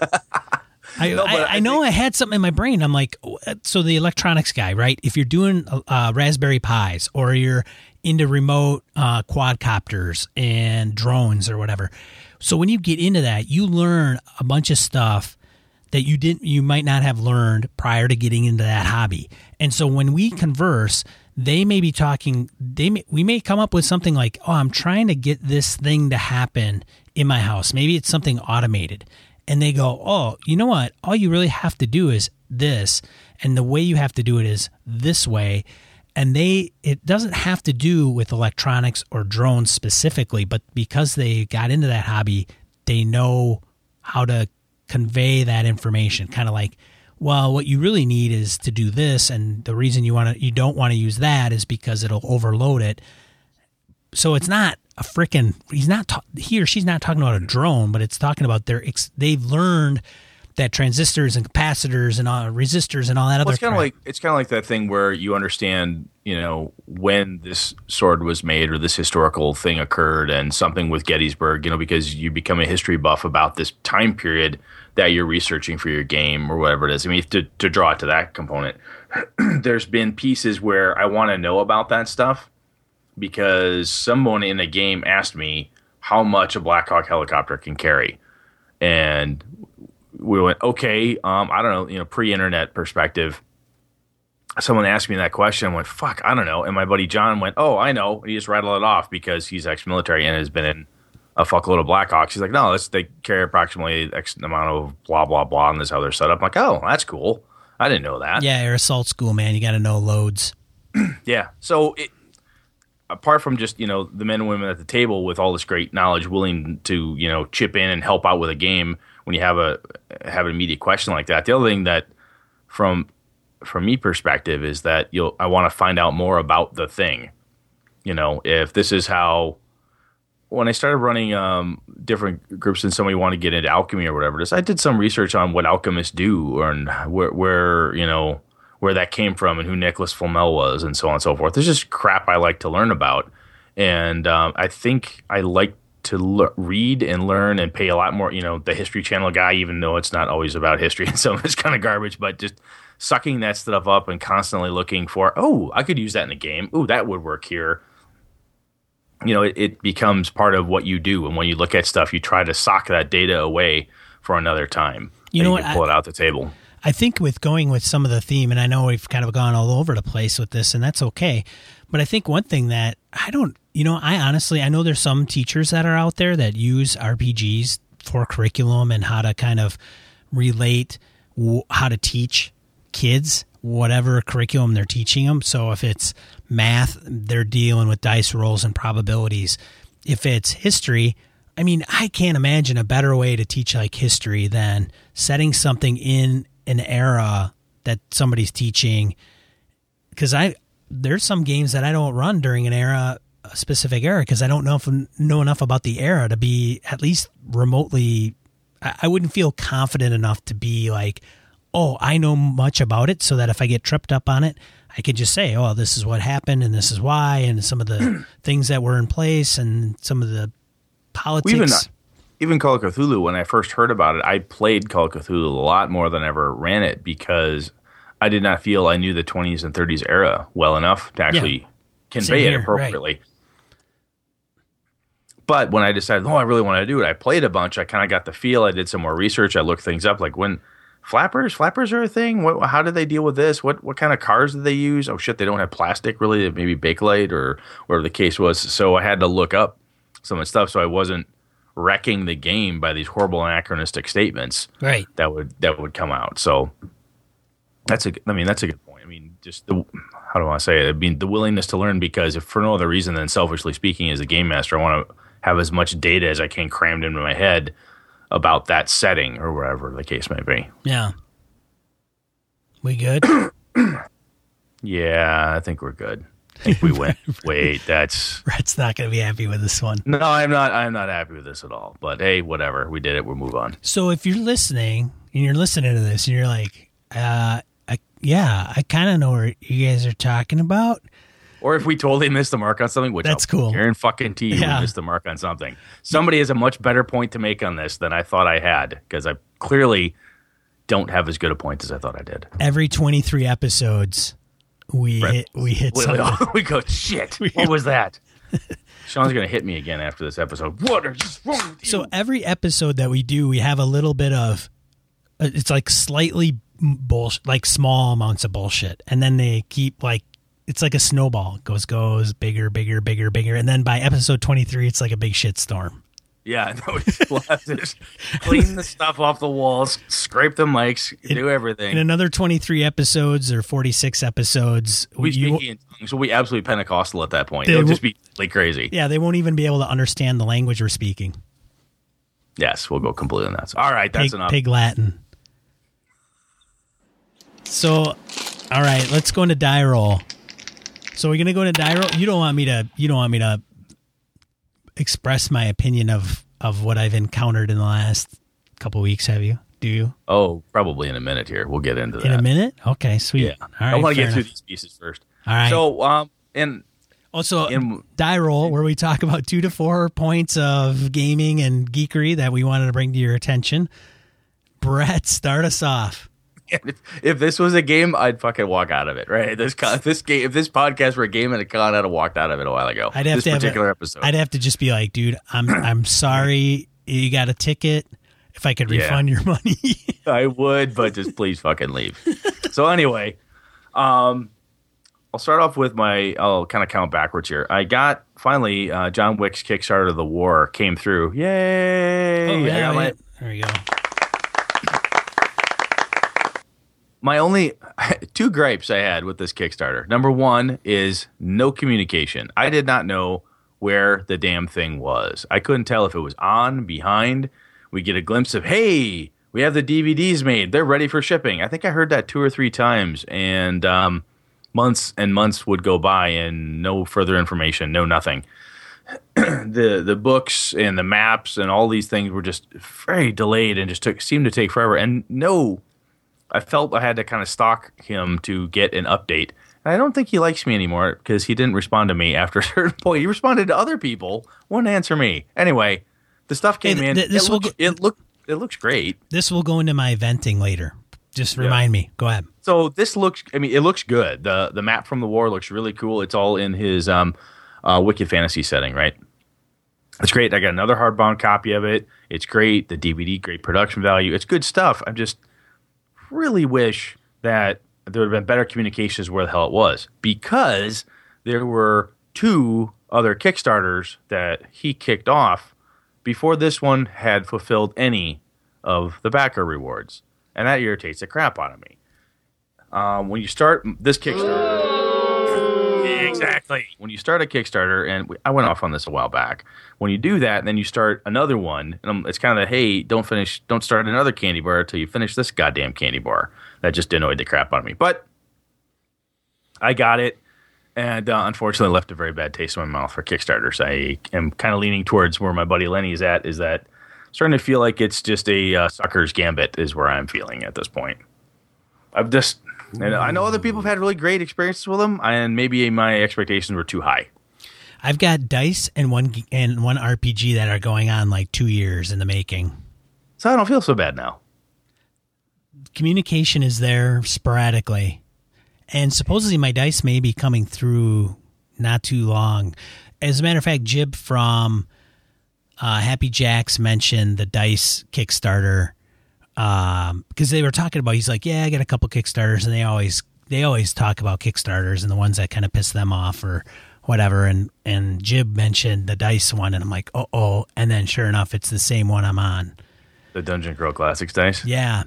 I, No, I, I I know think- I had something in my brain. I'm like, oh, so the electronics guy, right? If you're doing uh, Raspberry Pis or you're into remote uh, quadcopters and drones or whatever, so when you get into that, you learn a bunch of stuff that you didn't, you might not have learned prior to getting into that hobby. And so when we converse, they may be talking. They may, we may come up with something like, "Oh, I'm trying to get this thing to happen in my house. Maybe it's something automated." And they go, "Oh, you know what? All you really have to do is this, and the way you have to do it is this way." And they, it doesn't have to do with electronics or drones specifically, but because they got into that hobby, they know how to convey that information. Kind of like, well, what you really need is to do this, and the reason you want to, you don't want to use that is because it'll overload it. So it's not a freaking. He's not ta- he or she's not talking about a drone, but it's talking about their. ex- They've learned that transistors and capacitors and all, resistors and all that Well, other. it's kind of like it's kind of like that thing where you understand, you know, when this sword was made or this historical thing occurred, and something with Gettysburg, you know, because you become a history buff about this time period that you're researching for your game or whatever it is. I mean, to to draw it to that component, there's been pieces where I want to know about that stuff because someone in a game asked me how much a Black Hawk helicopter can carry, and we went, okay, um, I don't know, you know, pre-internet perspective. Someone asked me that question. I went, fuck, I don't know. And my buddy John went, oh, I know. And he just rattled it off because he's ex-military and has been in a fuckload of Blackhawks. He's like, no, that's, they carry approximately X amount of blah blah blah, and this how they're set up. I'm like, oh, that's cool. I didn't know that. yeah, you're assault school, man. You got to know loads. Yeah. So it, apart from just you know the men and women at the table with all this great knowledge, willing to you know chip in and help out with a game when you have a have an immediate question like that. The other thing that from from me perspective is that you'll I want to find out more about the thing. You know, if this is how when I started running um, different groups and somebody wanted to get into alchemy or whatever it is, I did some research on what alchemists do and where, where you know where that came from and who Nicholas Flamel was and so on and so forth. There's just crap I like to learn about, and um, I think I like to le- read and learn and pay a lot more. You know, the History Channel guy, even though it's not always about history and some of it's kind of garbage, but just sucking that stuff up and constantly looking for, oh, I could use that in a game. Oh, that would work here you know, it, it becomes part of what you do. And when you look at stuff, you try to sock that data away for another time. You know can what, pull I- it out the table. I think with going with some of the theme, and I know we've kind of gone all over the place with this, and that's okay. But I think one thing that I don't, you know, I honestly, I know there's some teachers that are out there that use RPGs for curriculum and how to kind of relate w- how to teach kids whatever curriculum they're teaching them. So if it's math, they're dealing with dice rolls and probabilities. If it's history, I mean, I can't imagine a better way to teach like history than setting something in an era that somebody's teaching. Because I there's some games that I don't run during an era, a specific era, because I don't know if know enough about the era to be at least remotely. I, I wouldn't feel confident enough to be like, oh, I know much about it, so that if I get tripped up on it, I could just say, oh, this is what happened and this is why, and some of the things that were in place and some of the politics. Even even Call of Cthulhu, when I first heard about it, I played Call of Cthulhu a lot more than I ever ran it because I did not feel I knew the 20s and 30s era well enough to actually convey here, it right. appropriately. But when I decided, oh, I really want to do it, I played a bunch. I kind of got the feel. I did some more research. I looked things up, like when flappers, flappers are a thing. What, how did they deal with this? What what kind of cars did they use? Oh shit, they don't have plastic really. Maybe Bakelite or whatever the case was. So I had to look up some of the stuff, so I wasn't wrecking the game by these horrible anachronistic statements right. that would that would come out. So that's a I mean that's a good point. I mean just the how do I say it? I mean the willingness to learn because if for no other reason than selfishly speaking as a game master, I want to have as much data as I can crammed into my head about that setting or wherever the case may be. Yeah. We good? Yeah, I think we're good. Think we went. Wait, that's Brett's not going to be happy with this one. no. I'm not. I'm not happy with this at all. But hey, whatever. We did it. We'll move on. So if you're listening and you're listening to this and you're like, uh, I, yeah, I kind of know what you guys are talking about. Or if we totally missed the mark on something, which That's I'll cool. Guarantee fucking T, Yeah. we missed the mark on something. Somebody has a much better point to make on this than I thought I had because I clearly don't have as good a point as I thought I did. Every 23 episodes, we Brett. hit, we hit We, something. we go shit. What was that? Sean's gonna hit me again after this episode. What is wrong? So every episode that we do, we have a little bit of, uh, it's like slightly bullshit, like small amounts of bullshit, and then they keep like. It's like a snowball. It goes, goes, bigger, bigger, bigger, bigger. And then by episode 23, it's like a big shit storm. Yeah, no, we'll just clean the stuff off the walls, scrape the mics, do everything. In another 23 episodes or 46 episodes, we you- speak in tongues, so we absolutely Pentecostal at that point. They It'll just be like crazy. yeah, they won't even be able to understand the language we're speaking. Yes, we'll go completely nuts. All right, that's pig, enough. pig Latin. So, all right, let's go into die roll. So we're gonna go into die roll. You don't want me to. You don't want me to express my opinion of of what I've encountered in the last couple weeks, have you? Do you? Oh, probably in a minute here. We'll get into that. In a minute? Okay, sweet. Yeah. All right. I want to get through these pieces first. All right. So, um, and Also, in- die roll where we talk about two to four points of gaming and geekery that we wanted to bring to your attention. Brett, start us off. if, if this was a game, I'd fucking walk out of it. Right? This con- this game, if this podcast were a game and a con, I'd have walked out of it a while ago. I'd have this to have particular a, episode. I'd have to just be like, dude, I'm I'm sorry, you got a ticket. If I could Yeah. refund your money, I would, but just please fucking leave. so anyway, um, I'll start off with my. I'll kind of count backwards here. I got finally uh, John Wick's Kickstarter of the War came through. Yay! Oh, I got my, yeah. there we go. My only two gripes I had with this Kickstarter. Number one is no communication. I did not know where the damn thing was. I couldn't tell if it was on, behind. We get a glimpse of, hey, we have the DVDs made. They're ready for shipping. I think I heard that two or three times, and um, months and months would go by, and no further information, no nothing. the the books and the maps and all these things were just very delayed and just took seemed to take forever. And no I felt I had to kind of stalk him to get an update. And I don't think he likes me anymore because he didn't respond to me after a certain point. He responded to other people, wouldn't answer me. Anyway, the stuff came Hey, in. this it, will looks, go- it look it looks great. This will go into my venting later. Just remind me. Go ahead. So this looks. I mean, it looks good. the The map from the war looks really cool. It's all in his um, uh, Wicked Fantasy setting, right? It's great. I got another hardbound copy of it. It's great. The DVD, great production value. It's good stuff. I'm just really wish that there have been better communications where the hell it was because there were two other Kickstarters that he kicked off before this one had fulfilled any of the backer rewards. And that irritates the crap out of me. Um, when you start this Kickstarter, exactly. When you start a Kickstarter, and we, I went off on this a while back. When you do that, and then you start another one, and it's kind of the hey, don't finish, don't start another candy bar until you finish this goddamn candy bar. That just annoyed the crap out of me. But I got it, and uh, unfortunately left a very bad taste in my mouth for Kickstarters. I am kind of leaning towards where my buddy Lenny is at. Is that starting to feel like it's just a uh, sucker's gambit? Is where I'm feeling at this point. I've just, and I know other people have had really great experiences with them, and maybe my expectations were too high. I've got dice and one and one RPG that are going on like two years in the making. So I don't feel so bad now. Communication is there sporadically, and supposedly my dice may be coming through not too long. As a matter of fact, Jib from uh, Happy Jacks mentioned the dice Kickstarter Um, because they were talking about. He's like, "Yeah, I got a couple Kickstarters," and they always they always talk about Kickstarters and the ones that kind of piss them off or whatever. And and Jib mentioned the dice one, and I'm like, "Oh, oh!" And then sure enough, it's the same one I'm on. The Dungeon Crawl Classics dice. Yeah,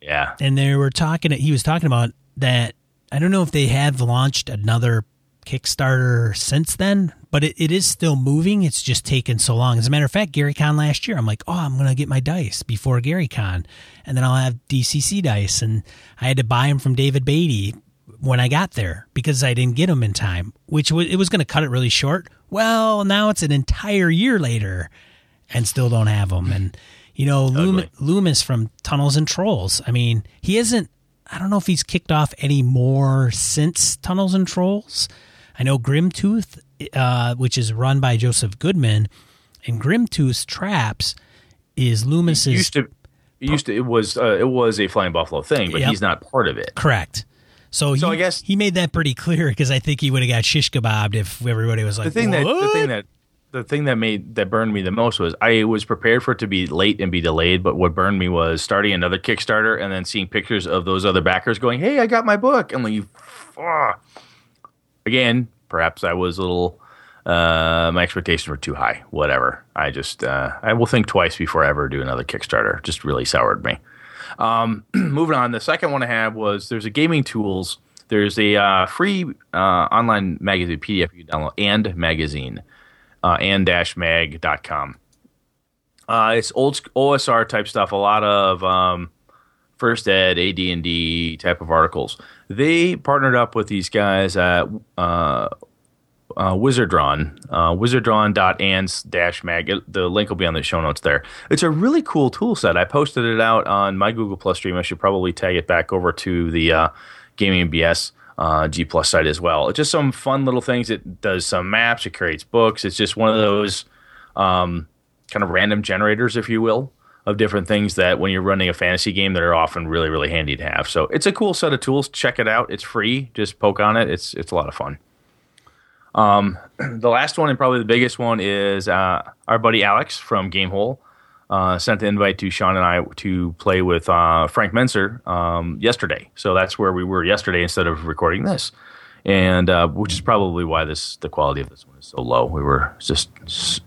Yeah. and they were talking. He was talking about that. I don't know if they have launched another Kickstarter since then, but it, it is still moving. It's just taken so long. As a matter of fact, Gary Con last year, I'm like, oh, I'm going to get my dice before Gary Con, and then I'll have DCC dice, and I had to buy them from David Beatty when I got there because I didn't get them in time, which was, it was going to cut it really short. Well, now it's an entire year later, and still don't have them. And you know, Ugly. Loomis from Tunnels and Trolls. I mean, he isn't. I don't know if he's kicked off any more since Tunnels and Trolls. I know Grimtooth, uh, which is run by Joseph Goodman, and Grimtooth's Traps is It Loomis's used to. It used to. It was. Uh, it was a Flying Buffalo thing, but Yep. he's not part of it. correct. So, So he, I guess- he made that pretty clear because I think he would have got shish kebabbed if everybody was like, the thing that the thing that the thing that made that burned me the most was I was prepared for it to be late and be delayed, but what burned me was starting another Kickstarter and then seeing pictures of those other backers going, "Hey, I got my book," and like, ah. again, perhaps I was a little. Uh, my expectations were too high. Whatever. I just uh, I will think twice before I ever do another Kickstarter. Just really soured me. Um, moving on, the second one I have was there's a gaming tools. There's a uh, free uh, online magazine PDF you download, and magazine, uh, and-mag.com. Uh, it's old OSR type stuff. A lot of um, first ed, AD&D type of articles. They partnered up with these guys at uh, uh, Wizardawn, uh, wizardawn.and-mag. The link will be on the show notes there. It's a really cool tool set. I posted it out on my Google Plus stream. I should probably tag it back over to the uh, Gaming BS uh, G Plus site as well. It's just some fun little things. It does some maps. It creates books. It's just one of those um, kind of random generators, if you will, of different things that when you're running a fantasy game that are often really really handy to have. So it's a cool set of tools. Check it out. It's free. Just poke on it. It's it's a lot of fun. Um, the last one and probably the biggest one is uh, our buddy Alex from Gamehole. Uh, sent the invite to Sean and I to play with uh, Frank Mentzer um, yesterday. So that's where we were yesterday instead of recording this, and uh, which is probably why this the quality of this one is so low. We were just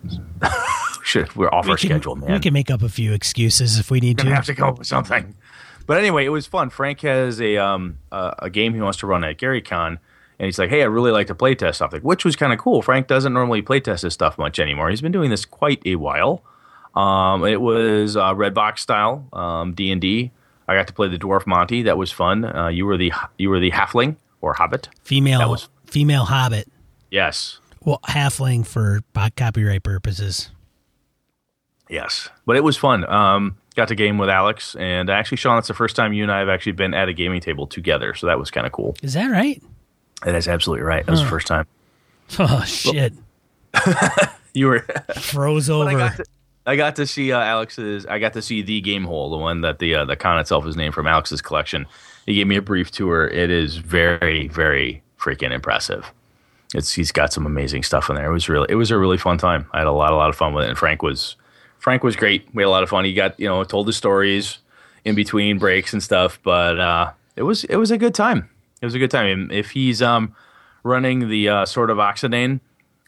shit, we're off we our can, schedule, man. We can make up a few excuses if we need to. have to come up with something. But anyway, it was fun. Frank has a um a, a game he wants to run at GaryCon, and he's like, "Hey, I really like to playtest something," which was kind of cool. Frank doesn't normally playtest his stuff much anymore. He's been doing this quite a while. Um, it was uh, red box style um, D and D. I got to play the dwarf Monty. That was fun. Uh, you were the you were the halfling or hobbit. Female, was- female hobbit. Yes, Well, halfling for copyright purposes. yes, but it was fun. Um, got to game with Alex, and actually, Sean, it's the first time you and I have actually been at a gaming table together, so that was kind of cool. Is that right? That is absolutely right. That was the first time. Oh shit! You were. Froze I over. got to, I got to see uh, Alex's. I got to see the game hole, the one that the uh, the con itself is named from Alex's collection. He gave me a brief tour. It is very, very freaking impressive. It's he's got some amazing stuff in there. It was really it was a really fun time. I had a lot a lot of fun with it. And Frank was Frank was great. We had a lot of fun. He got you know told the stories in between breaks and stuff. But uh, it was it was a good time. It was a good time. If he's um, running the uh, sort of Oxidane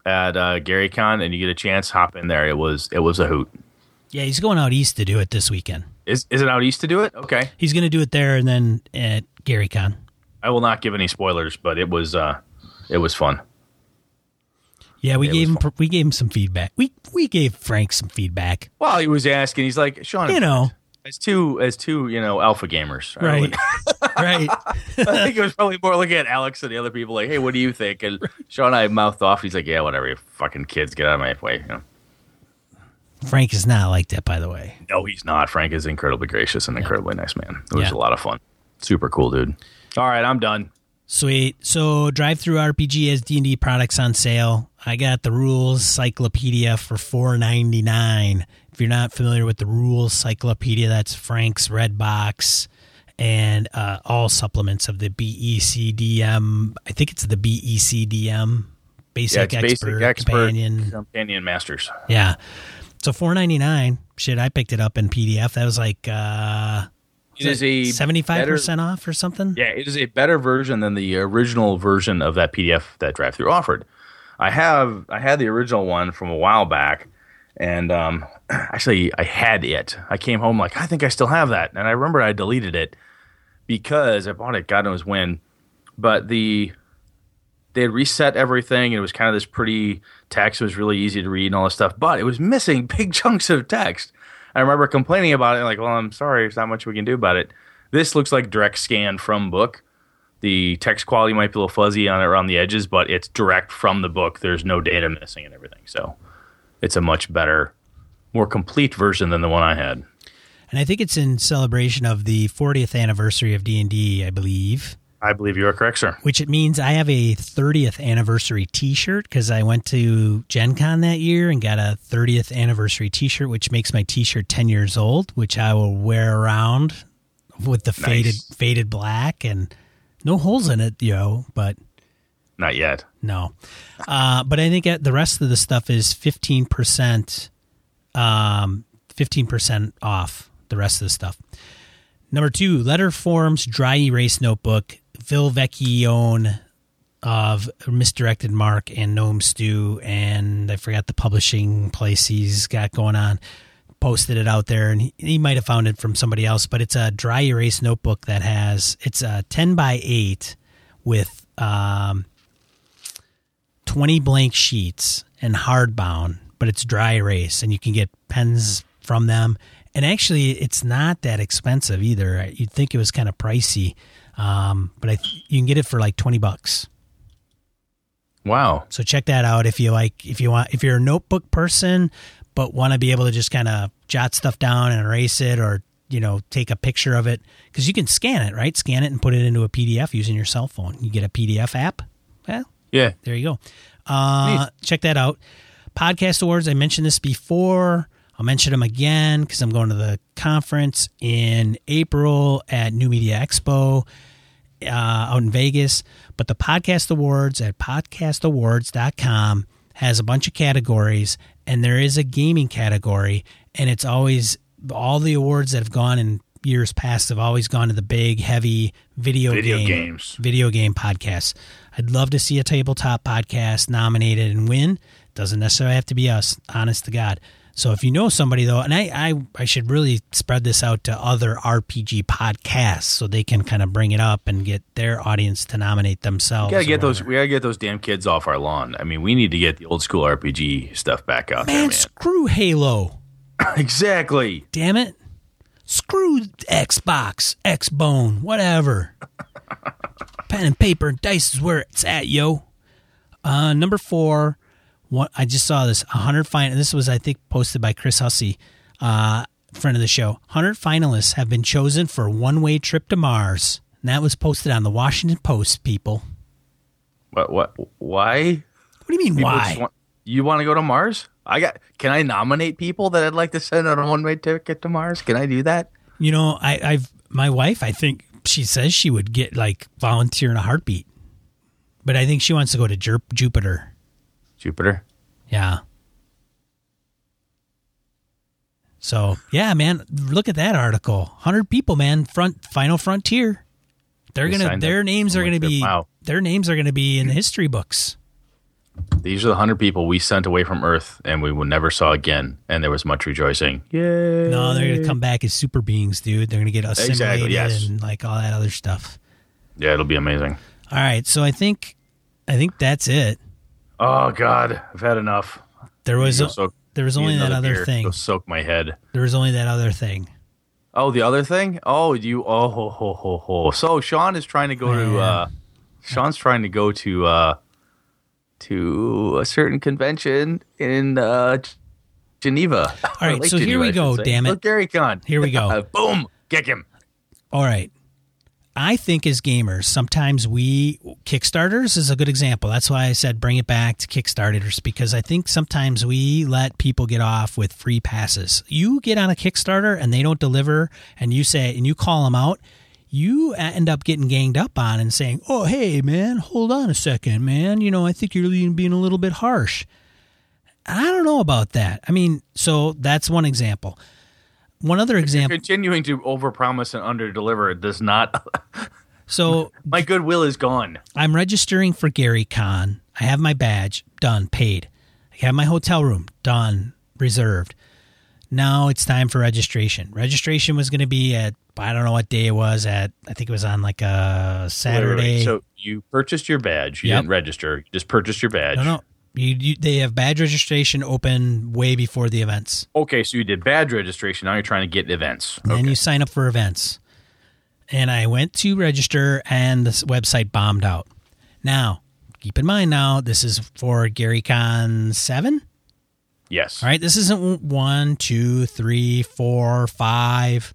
at uh, GaryCon and you get a chance, hop in there. It was it was a hoot. yeah, he's going out east to do it this weekend. Is is it out east to do it? Okay. He's going to do it there and then at GaryCon. I will not give any spoilers, but it was uh, it was fun. Yeah, we It gave him was we gave him some feedback. We we gave Frank some feedback. Well, he was asking. He's like, Sean, You know. as two as two you know alpha gamers, Right. right. I think it was probably more looking at Alex and the other people, like, hey, what do you think? And Sean and I mouthed off. He's like, yeah, whatever, you fucking kids, get out of my way. You know? Frank is not like that, by the way. No, he's not. Frank is incredibly gracious and incredibly nice man. It was Yeah. a lot of fun. Super cool, dude. All right, I'm done. Sweet. So, DriveThruRPG has D and D products on sale. I got the Rules Cyclopedia for four ninety nine. If you're not familiar with the Rules Cyclopedia, that's Frank's Red Box and uh, all supplements of the BECDM. I think it's the BECDM Basic yeah, Expert, basic expert Companion. companion masters. Yeah. So four ninety nine. Shit, I picked it up in PDF. That was like uh, It is a seventy five percent off or something. Yeah, it is a better version than the original version of that PDF that drive through offered. I have I had the original one from a while back, and um, actually I had it. I came home like I think I still have that, and I remember I deleted it because I bought it God knows when, but the they had reset everything. And it was kind of this pretty text. It was really easy to read and all this stuff, but it was missing big chunks of text. I remember complaining about it, like, well, I'm sorry, there's not much we can do about it. This looks like direct scan from book. The text quality might be a little fuzzy on it around the edges, but it's direct from the book. There's no data missing and everything. So it's a much better, more complete version than the one I had. And I think it's in celebration of the 40th anniversary of D&D, I believe, I believe you are correct, sir. which it means I have a 30th anniversary t-shirt cuz I went to Gen Con that year and got a 30th anniversary t-shirt which makes my t-shirt 10 years old, which I will wear around with the faded faded black and no holes in it, yo, but Not yet. no. Uh, but I think the rest of the stuff is 15%, um, 15% off the rest of the stuff. Number two, Letter Forms Dry Erase Notebook, Phil Vecchione of Misdirected Mark and Gnome Stew, and I forgot the publishing place he's got going on. Posted it out there, and he, he might have found it from somebody else, but it's a dry erase notebook that has it's a ten by eight with um, 20 blank sheets and hardbound, but it's dry erase and you can get pens from them. And actually, it's not that expensive either. You'd think it was kind of pricey, um, but I th- you can get it for like 20 bucks. Wow. So check that out if you like. If you want, if you're a notebook person, but want to be able to just kind of jot stuff down and erase it, or you know, take a picture of it because you can scan it, right? Scan it and put it into a PDF using your cell phone. You get a PDF app. Well, Yeah. there you go. Uh, check that out. Podcast awards. I mentioned this before. I'll mention them again because I'm going to the conference in April at New Media Expo uh, out in Vegas. But the podcast awards at podcastawards.com has a bunch of categories, and there is a gaming category, and it's always all the awards that have gone in years past have always gone to the big, heavy video, Video game, games. video game podcasts. I'd love to see a tabletop podcast nominated and win. Doesn't necessarily have to be us, honest to God. So if you know somebody though, and I, I, I should really spread this out to other RPG podcasts so they can kind of bring it up and get their audience to nominate themselves. We gotta get those. We gotta get those damn kids off our lawn. I mean, we need to get the old school RPG stuff back out Man, there, screw Halo. exactly. Damn it. Screw Xbox, Xbone, whatever. Pen and paper and dice is where it's at, yo. Uh, number four, what I just saw this 100 fin. This was I think posted by Chris Hussey, uh, friend of the show. 100 finalists have been chosen for one way trip to Mars. And that was posted on the Washington Post. People, What? What? Why? what do you mean? People why? want- you want to go to Mars? I got. Can I nominate people that I'd like to send on a one way ticket to Mars? Can I do that? You know, I, I've my wife. I think she says she would get like volunteer in a heartbeat, but I think she wants to go to Jer- Jupiter. Jupiter. Yeah. So yeah, man, look at that article. Hundred people, man. Front Final Frontier. They're They gonna their names are gonna be Wow. their names are gonna be in the history books. These are the hundred people we sent away from Earth, and we will never saw again. And there was much rejoicing. Yay! No, they're gonna come back as super beings, dude. They're gonna get assimilated Exactly, yes. and like all that other stuff. Yeah, it'll be amazing. All right, so I think I think that's it. Oh God, I've had enough. There was Go soak- there was only that other beer. thing. Soak my head. There was only that other thing. Oh, the other thing? Oh, you oh ho ho ho ho. So Sean is trying to go to uh Sean's trying to go to uh to a certain convention in uh Geneva. All right, so here we go, damn it. Look, Gary Con. Here we go. Boom. Kick him. All right. I think as gamers, sometimes we Kickstarters is a good example. That's why I said bring it back to Kickstarters because I think sometimes we let people get off with free passes. You get on a Kickstarter and they don't deliver, and you say and you call them out, you end up getting ganged up on and saying, "Oh, hey man, hold on a second, man. You know, I think you're being a little bit harsh." I don't know about that. I mean, so that's one example. One other example. Continuing to overpromise and underdeliver does not So my goodwill is gone. I'm registering for Gary Con. I have my badge done, paid. I have my hotel room done, reserved. Now it's time for registration. Registration was going to be at I don't know what day it was at. I think it was on like a Wait, wait, wait. Saturday. So you purchased your badge. You Yep. didn't register. You just purchased your badge. no, no. You, you, they have badge registration open way before the events. Okay, so you did badge registration. Now you're trying to get events. And then you sign up for events. And I went to register, and this website bombed out. Now, keep in mind now, this is for GaryCon 7. yes. All right, this isn't one, two, three, four, five,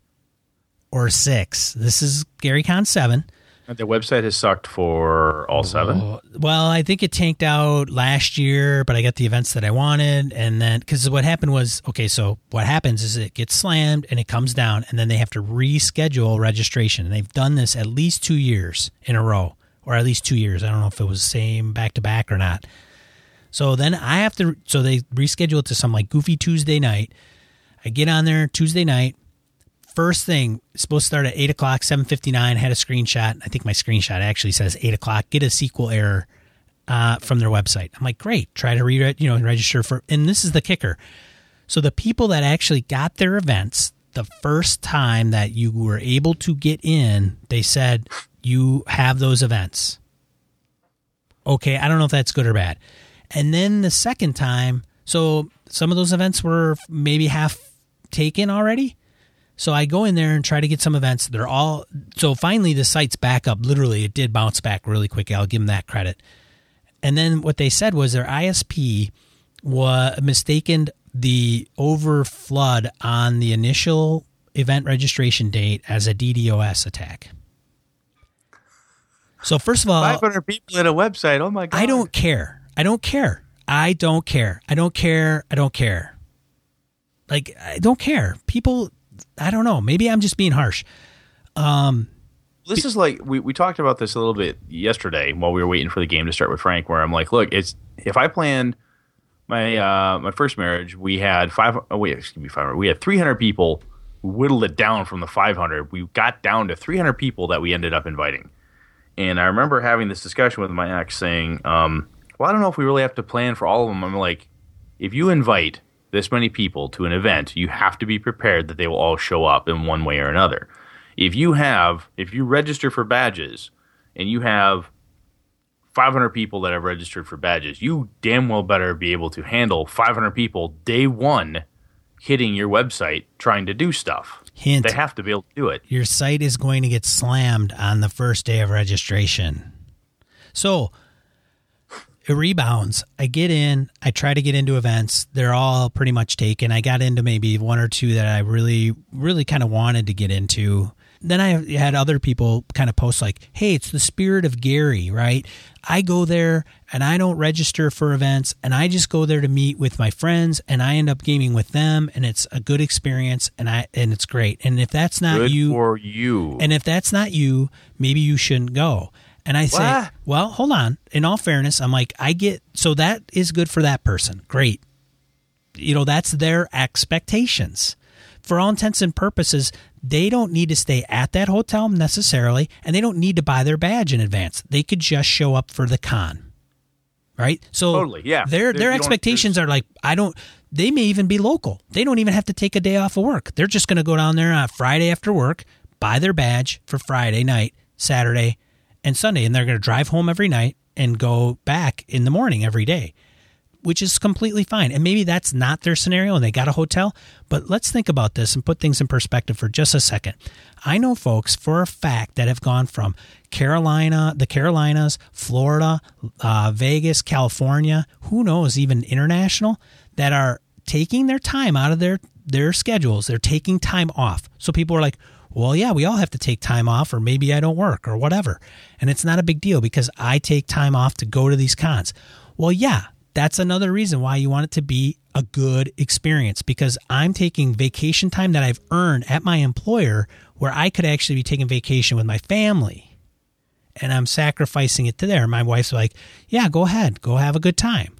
or six. This is GaryCon 7. The website has sucked for all seven. Well, I think it tanked out last year, but I got the events that I wanted. And then, because what happened was, okay, so what happens is it gets slammed and it comes down, and then they have to reschedule registration. And they've done this at least two years in a row, or at least two years. I don't know if it was same back to back or not. So then I have to, so they reschedule it to some like goofy Tuesday night. I get on there Tuesday night. First thing, supposed to start at eight o'clock, seven fifty nine. Had a screenshot. I think my screenshot actually says eight o'clock. Get a SQL error uh, from their website. I'm like, great. Try to re you know register for. And this is the kicker. So the people that actually got their events the first time that you were able to get in, they said you have those events. Okay, I don't know if that's good or bad. And then the second time, so some of those events were maybe half taken already. So I go in there and try to get some events. They're all so finally the site's back up. Literally, it did bounce back really quick. I'll give them that credit. And then what they said was their ISP was mistaken the over flood on the initial event registration date as a DDoS attack. So first of all, 500 people in a website. Oh my god! I don't care. I don't care. I don't care. I don't care. I don't care. Like I don't care. People. I don't know. Maybe I'm just being harsh. Um, this is like we, we talked about this a little bit yesterday while we were waiting for the game to start with Frank, where I'm like, look, it's if I planned my uh, my first marriage, we had five. Oh wait, excuse me, five. We had 300 people. We whittled it down from the 500. We got down to 300 people that we ended up inviting. And I remember having this discussion with my ex, saying, um, "Well, I don't know if we really have to plan for all of them." I'm like, if you invite this many people to an event, you have to be prepared that they will all show up in one way or another. If you have, if you register for badges and you have 500 people that have registered for badges, you damn well better be able to handle 500 people day one hitting your website trying to do stuff. Hint. They have to be able to do it. Your site is going to get slammed on the first day of registration. So it rebounds. I get in, I try to get into events. They're all pretty much taken. I got into maybe one or two that I really, really kind of wanted to get into then I had other people kind of post like, "Hey, it's the spirit of Gary, right? I go there and I don't register for events and I just go there to meet with my friends and I end up gaming with them and it's a good experience and I and it's great. And if that's not Good you for you. and if that's not you, maybe you shouldn't go." And I say, What? "Well, hold on. In all fairness, I'm like, I get so that is good for that person. Great. You know, that's their expectations." For all intents and purposes, they don't need to stay at that hotel necessarily, and they don't need to buy their badge in advance. They could just show up for the con. Right? So Totally, yeah. Their their expectations are like I don't they may even be local. They don't even have to take a day off of work. They're just going to go down there on Friday after work, buy their badge for Friday night, Saturday, and Sunday and they're going to drive home every night and go back in the morning every day which is completely fine. And maybe that's not their scenario and they got a hotel. But let's think about this and put things in perspective for just a second. I know folks for a fact that have gone from Carolina, the Carolinas, Florida, uh, Vegas, California, who knows, even international, that are taking their time out of their, their schedules. They're taking time off. So people are like, well, yeah, we all have to take time off, or maybe I don't work, or whatever. And it's not a big deal because I take time off to go to these cons. Well, yeah, that's another reason why you want it to be a good experience because I'm taking vacation time that I've earned at my employer where I could actually be taking vacation with my family and I'm sacrificing it to there. My wife's like, yeah, go ahead, go have a good time.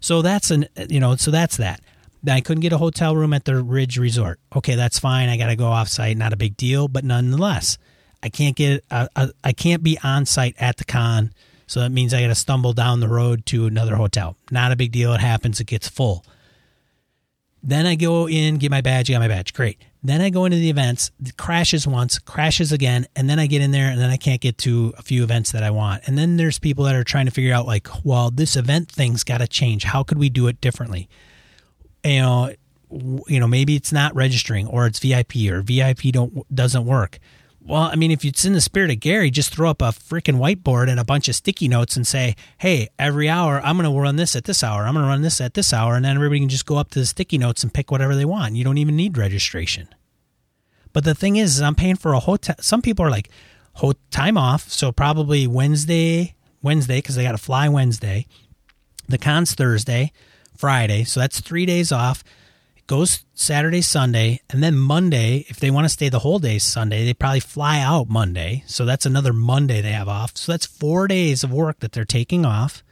So that's an, you know, so that's that. I couldn't get a hotel room at the Ridge Resort. Okay, that's fine. I got to go off site. Not a big deal, but nonetheless, I can't get, I can't be on site at the con so that means I got to stumble down the road to another hotel. Not a big deal. It happens. It gets full. Then I go in, get my badge, got my badge. Great. Then I go into the events, crashes once, crashes again, and then I get in there and then I can't get to a few events that I want. And then there's people that are trying to figure out like, well, this event thing's got to change. How could we do it differently? You know, you know, maybe it's not registering or it's VIP or VIP don't doesn't work. Well, I mean, if it's in the spirit of Gary, just throw up a freaking whiteboard and a bunch of sticky notes and say, hey, every hour, I'm going to run this at this hour. I'm going to run this at this hour. And then everybody can just go up to the sticky notes and pick whatever they want. You don't even need registration. But the thing is, is I'm paying for a hotel. Some people are like, time off. So probably Wednesday, Wednesday, because they got to fly Wednesday. The con's Thursday, Friday. So that's three days off It goes Saturday, Sunday, and then Monday, if they want to stay the whole day Sunday, they probably fly out Monday. So that's another Monday they have off. So that's four days of work that they're taking off.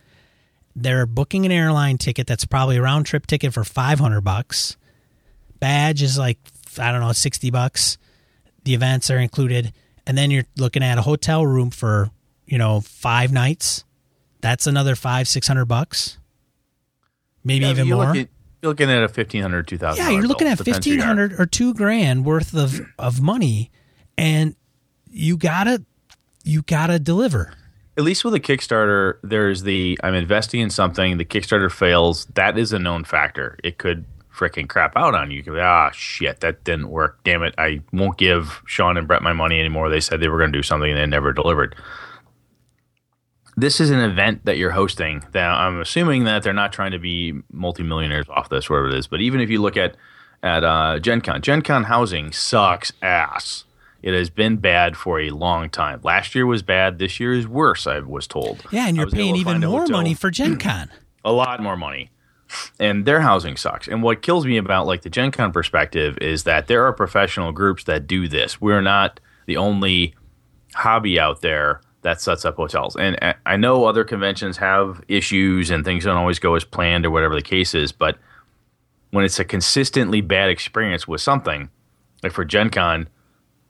They're booking an airline ticket that's probably a round trip ticket for 500 bucks. Badge is like, I don't know, 60 bucks. The events are included. And then you're looking at a hotel room for, you know, five nights. That's another five, 600 bucks. Maybe Yeah, even you're more. Looking, you're looking at a fifteen hundred, two thousand. Yeah, you're looking at Depends who you fifteen hundred or two grand worth of of money, and you gotta you gotta deliver. At least with a Kickstarter, there's the I'm investing in something. The Kickstarter fails. That is a known factor. It could freaking crap out on you. You could be, ah, shit, that didn't work. Damn it. I won't give Sean and Brett my money anymore. They said they were going to do something and they never delivered. This is an event that you're hosting. That I'm assuming that they're not trying to be multimillionaires off this, whatever it is. But even if you look at at uh, Gen Con, Gen Con housing sucks ass. It has been bad for a long time. Last year was bad. This year is worse. I was told. Yeah, and you're paying even more money for Gen Con. a lot more money and their housing sucks. And what kills me about like the Gen Con perspective is that there are professional groups that do this. We're not the only hobby out there that sets up hotels. And uh, I know other conventions have issues and things don't always go as planned or whatever the case is, but when it's a consistently bad experience with something, like for Gen Con,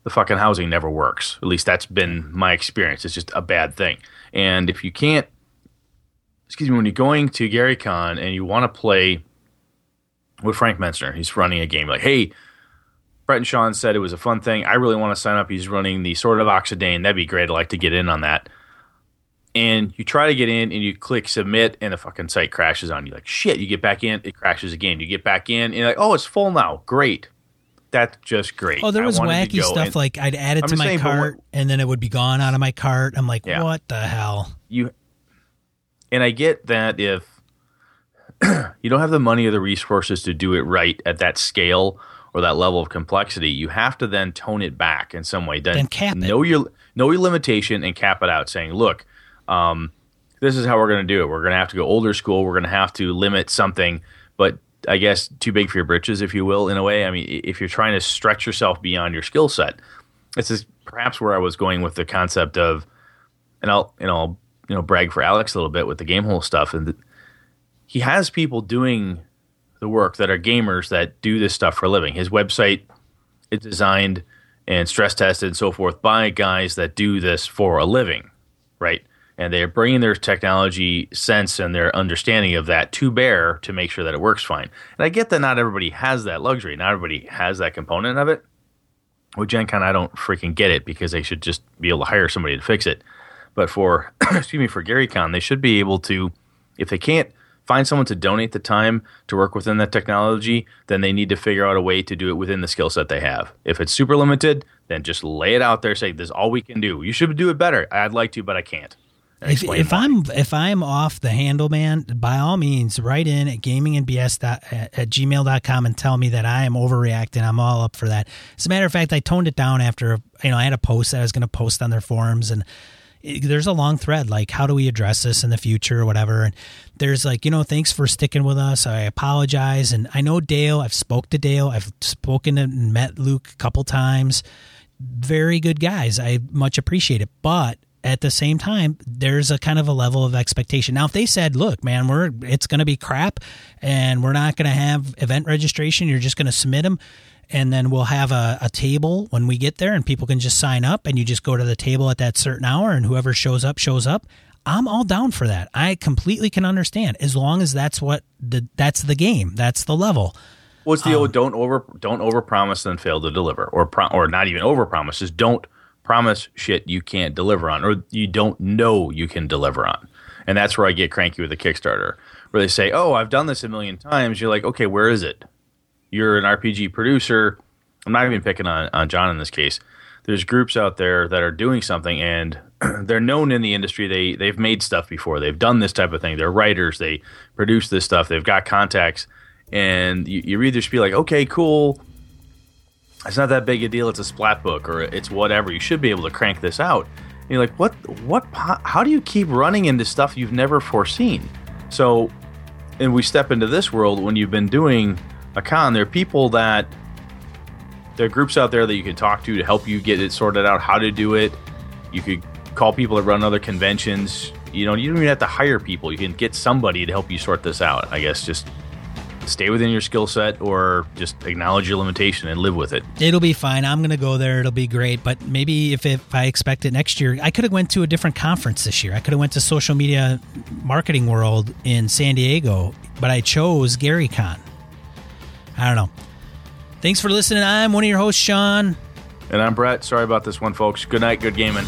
the fucking housing never works. At least that's been my experience. It's just a bad thing. And if you can't excuse me, when you're going to Gary Con and you want to play with Frank Mentzer, he's running a game like, hey, Brett and Sean said it was a fun thing. I really want to sign up. He's running the Sword of Oxidane. That'd be great. I'd like to get in on that. And you try to get in and you click submit and the fucking site crashes on you. Like, shit, you get back in, it crashes again. You get back in and you're like, oh, it's full now. Great. That's just great. Oh, there was wacky stuff and, like I'd add it I'm to my saying, cart and then it would be gone out of my cart. I'm like, yeah. what the hell? You and I get that if you don't have the money or the resources to do it right at that scale or that level of complexity, you have to then tone it back in some way. Then, then cap know it. your know your limitation and cap it out, saying, "Look, um, this is how we're going to do it. We're going to have to go older school. We're going to have to limit something, but I guess too big for your britches, if you will, in a way. I mean, if you're trying to stretch yourself beyond your skill set, this is perhaps where I was going with the concept of, and I'll you know you know brag for Alex a little bit with the Gamehole stuff, and the, he has people doing the work that are gamers that do this stuff for a living. His website is designed and stress tested and so forth by guys that do this for a living, right? And they're bringing their technology sense and their understanding of that to bear to make sure that it works fine. And I get that not everybody has that luxury, not everybody has that component of it. With Gen Con, I don't freaking get it because they should just be able to hire somebody to fix it. But for excuse me for Gary GaryCon, they should be able to, if they can't find someone to donate the time to work within that technology, then they need to figure out a way to do it within the skill set they have. If it's super limited, then just lay it out there. Say this is all we can do. You should do it better. I'd like to, but I can't. If, if I'm if I'm off the handle, man, by all means, write in at gamingandbs at, at gmail.com and tell me that I am overreacting. I'm all up for that. As a matter of fact, I toned it down after you know I had a post that I was going to post on their forums and there's a long thread like how do we address this in the future or whatever? And there's like you know thanks for sticking with us. I apologize. And i know dale i've spoke to dale. I've spoken and met luke a couple times. Very good guys. I much appreciate it. But at the same time there's a kind of a level of expectation. Now if they said look man we're it's going to be crap and we're not going to have event registration you're just going to submit them and then we'll have a, a, table when we get there and people can just sign up and you just go to the table at that certain hour and whoever shows up shows up. I'm all down for that. I completely can understand as long as that's what the that's the game. That's the level. What's the um, old don't over don't over promise then fail to deliver or pro, or not even over promise just don't promise shit you can't deliver on or you don't know you can deliver on. And that's where i get cranky with the kickstarter where they say oh i've done this a million times. You're like okay where is it you're an RPG producer, I'm not even picking on, on John in this case. There's groups out there that are doing something and they're known in the industry. They they've made stuff before. They've done this type of thing. They're writers. They produce this stuff. They've got contacts, and you, you read their spiel like, okay, cool. It's not that big a deal. It's a splat book or it's whatever. You should be able to crank this out. And you're like, what? What? How do you keep running into stuff you've never foreseen? So, and we step into this world when you've been doing a con. There are people that there are groups out there that you can talk to to help you get it sorted out how to do it. You could call people that run other conventions. You know, you don't even have to hire people. You can get somebody to help you sort this out. I guess just stay within your skill set or just acknowledge your limitation and live with it. It'll be fine. I'm going to go there. It'll be great. But maybe if, if I expect it next year, I could have went to a different conference this year. I could have went to Social Media Marketing World in San Diego, but I chose GaryCon. I don't know. Thanks for listening. I'm one of your hosts, Sean. And I'm Brett. Sorry about this one, folks. Good night. Good gaming.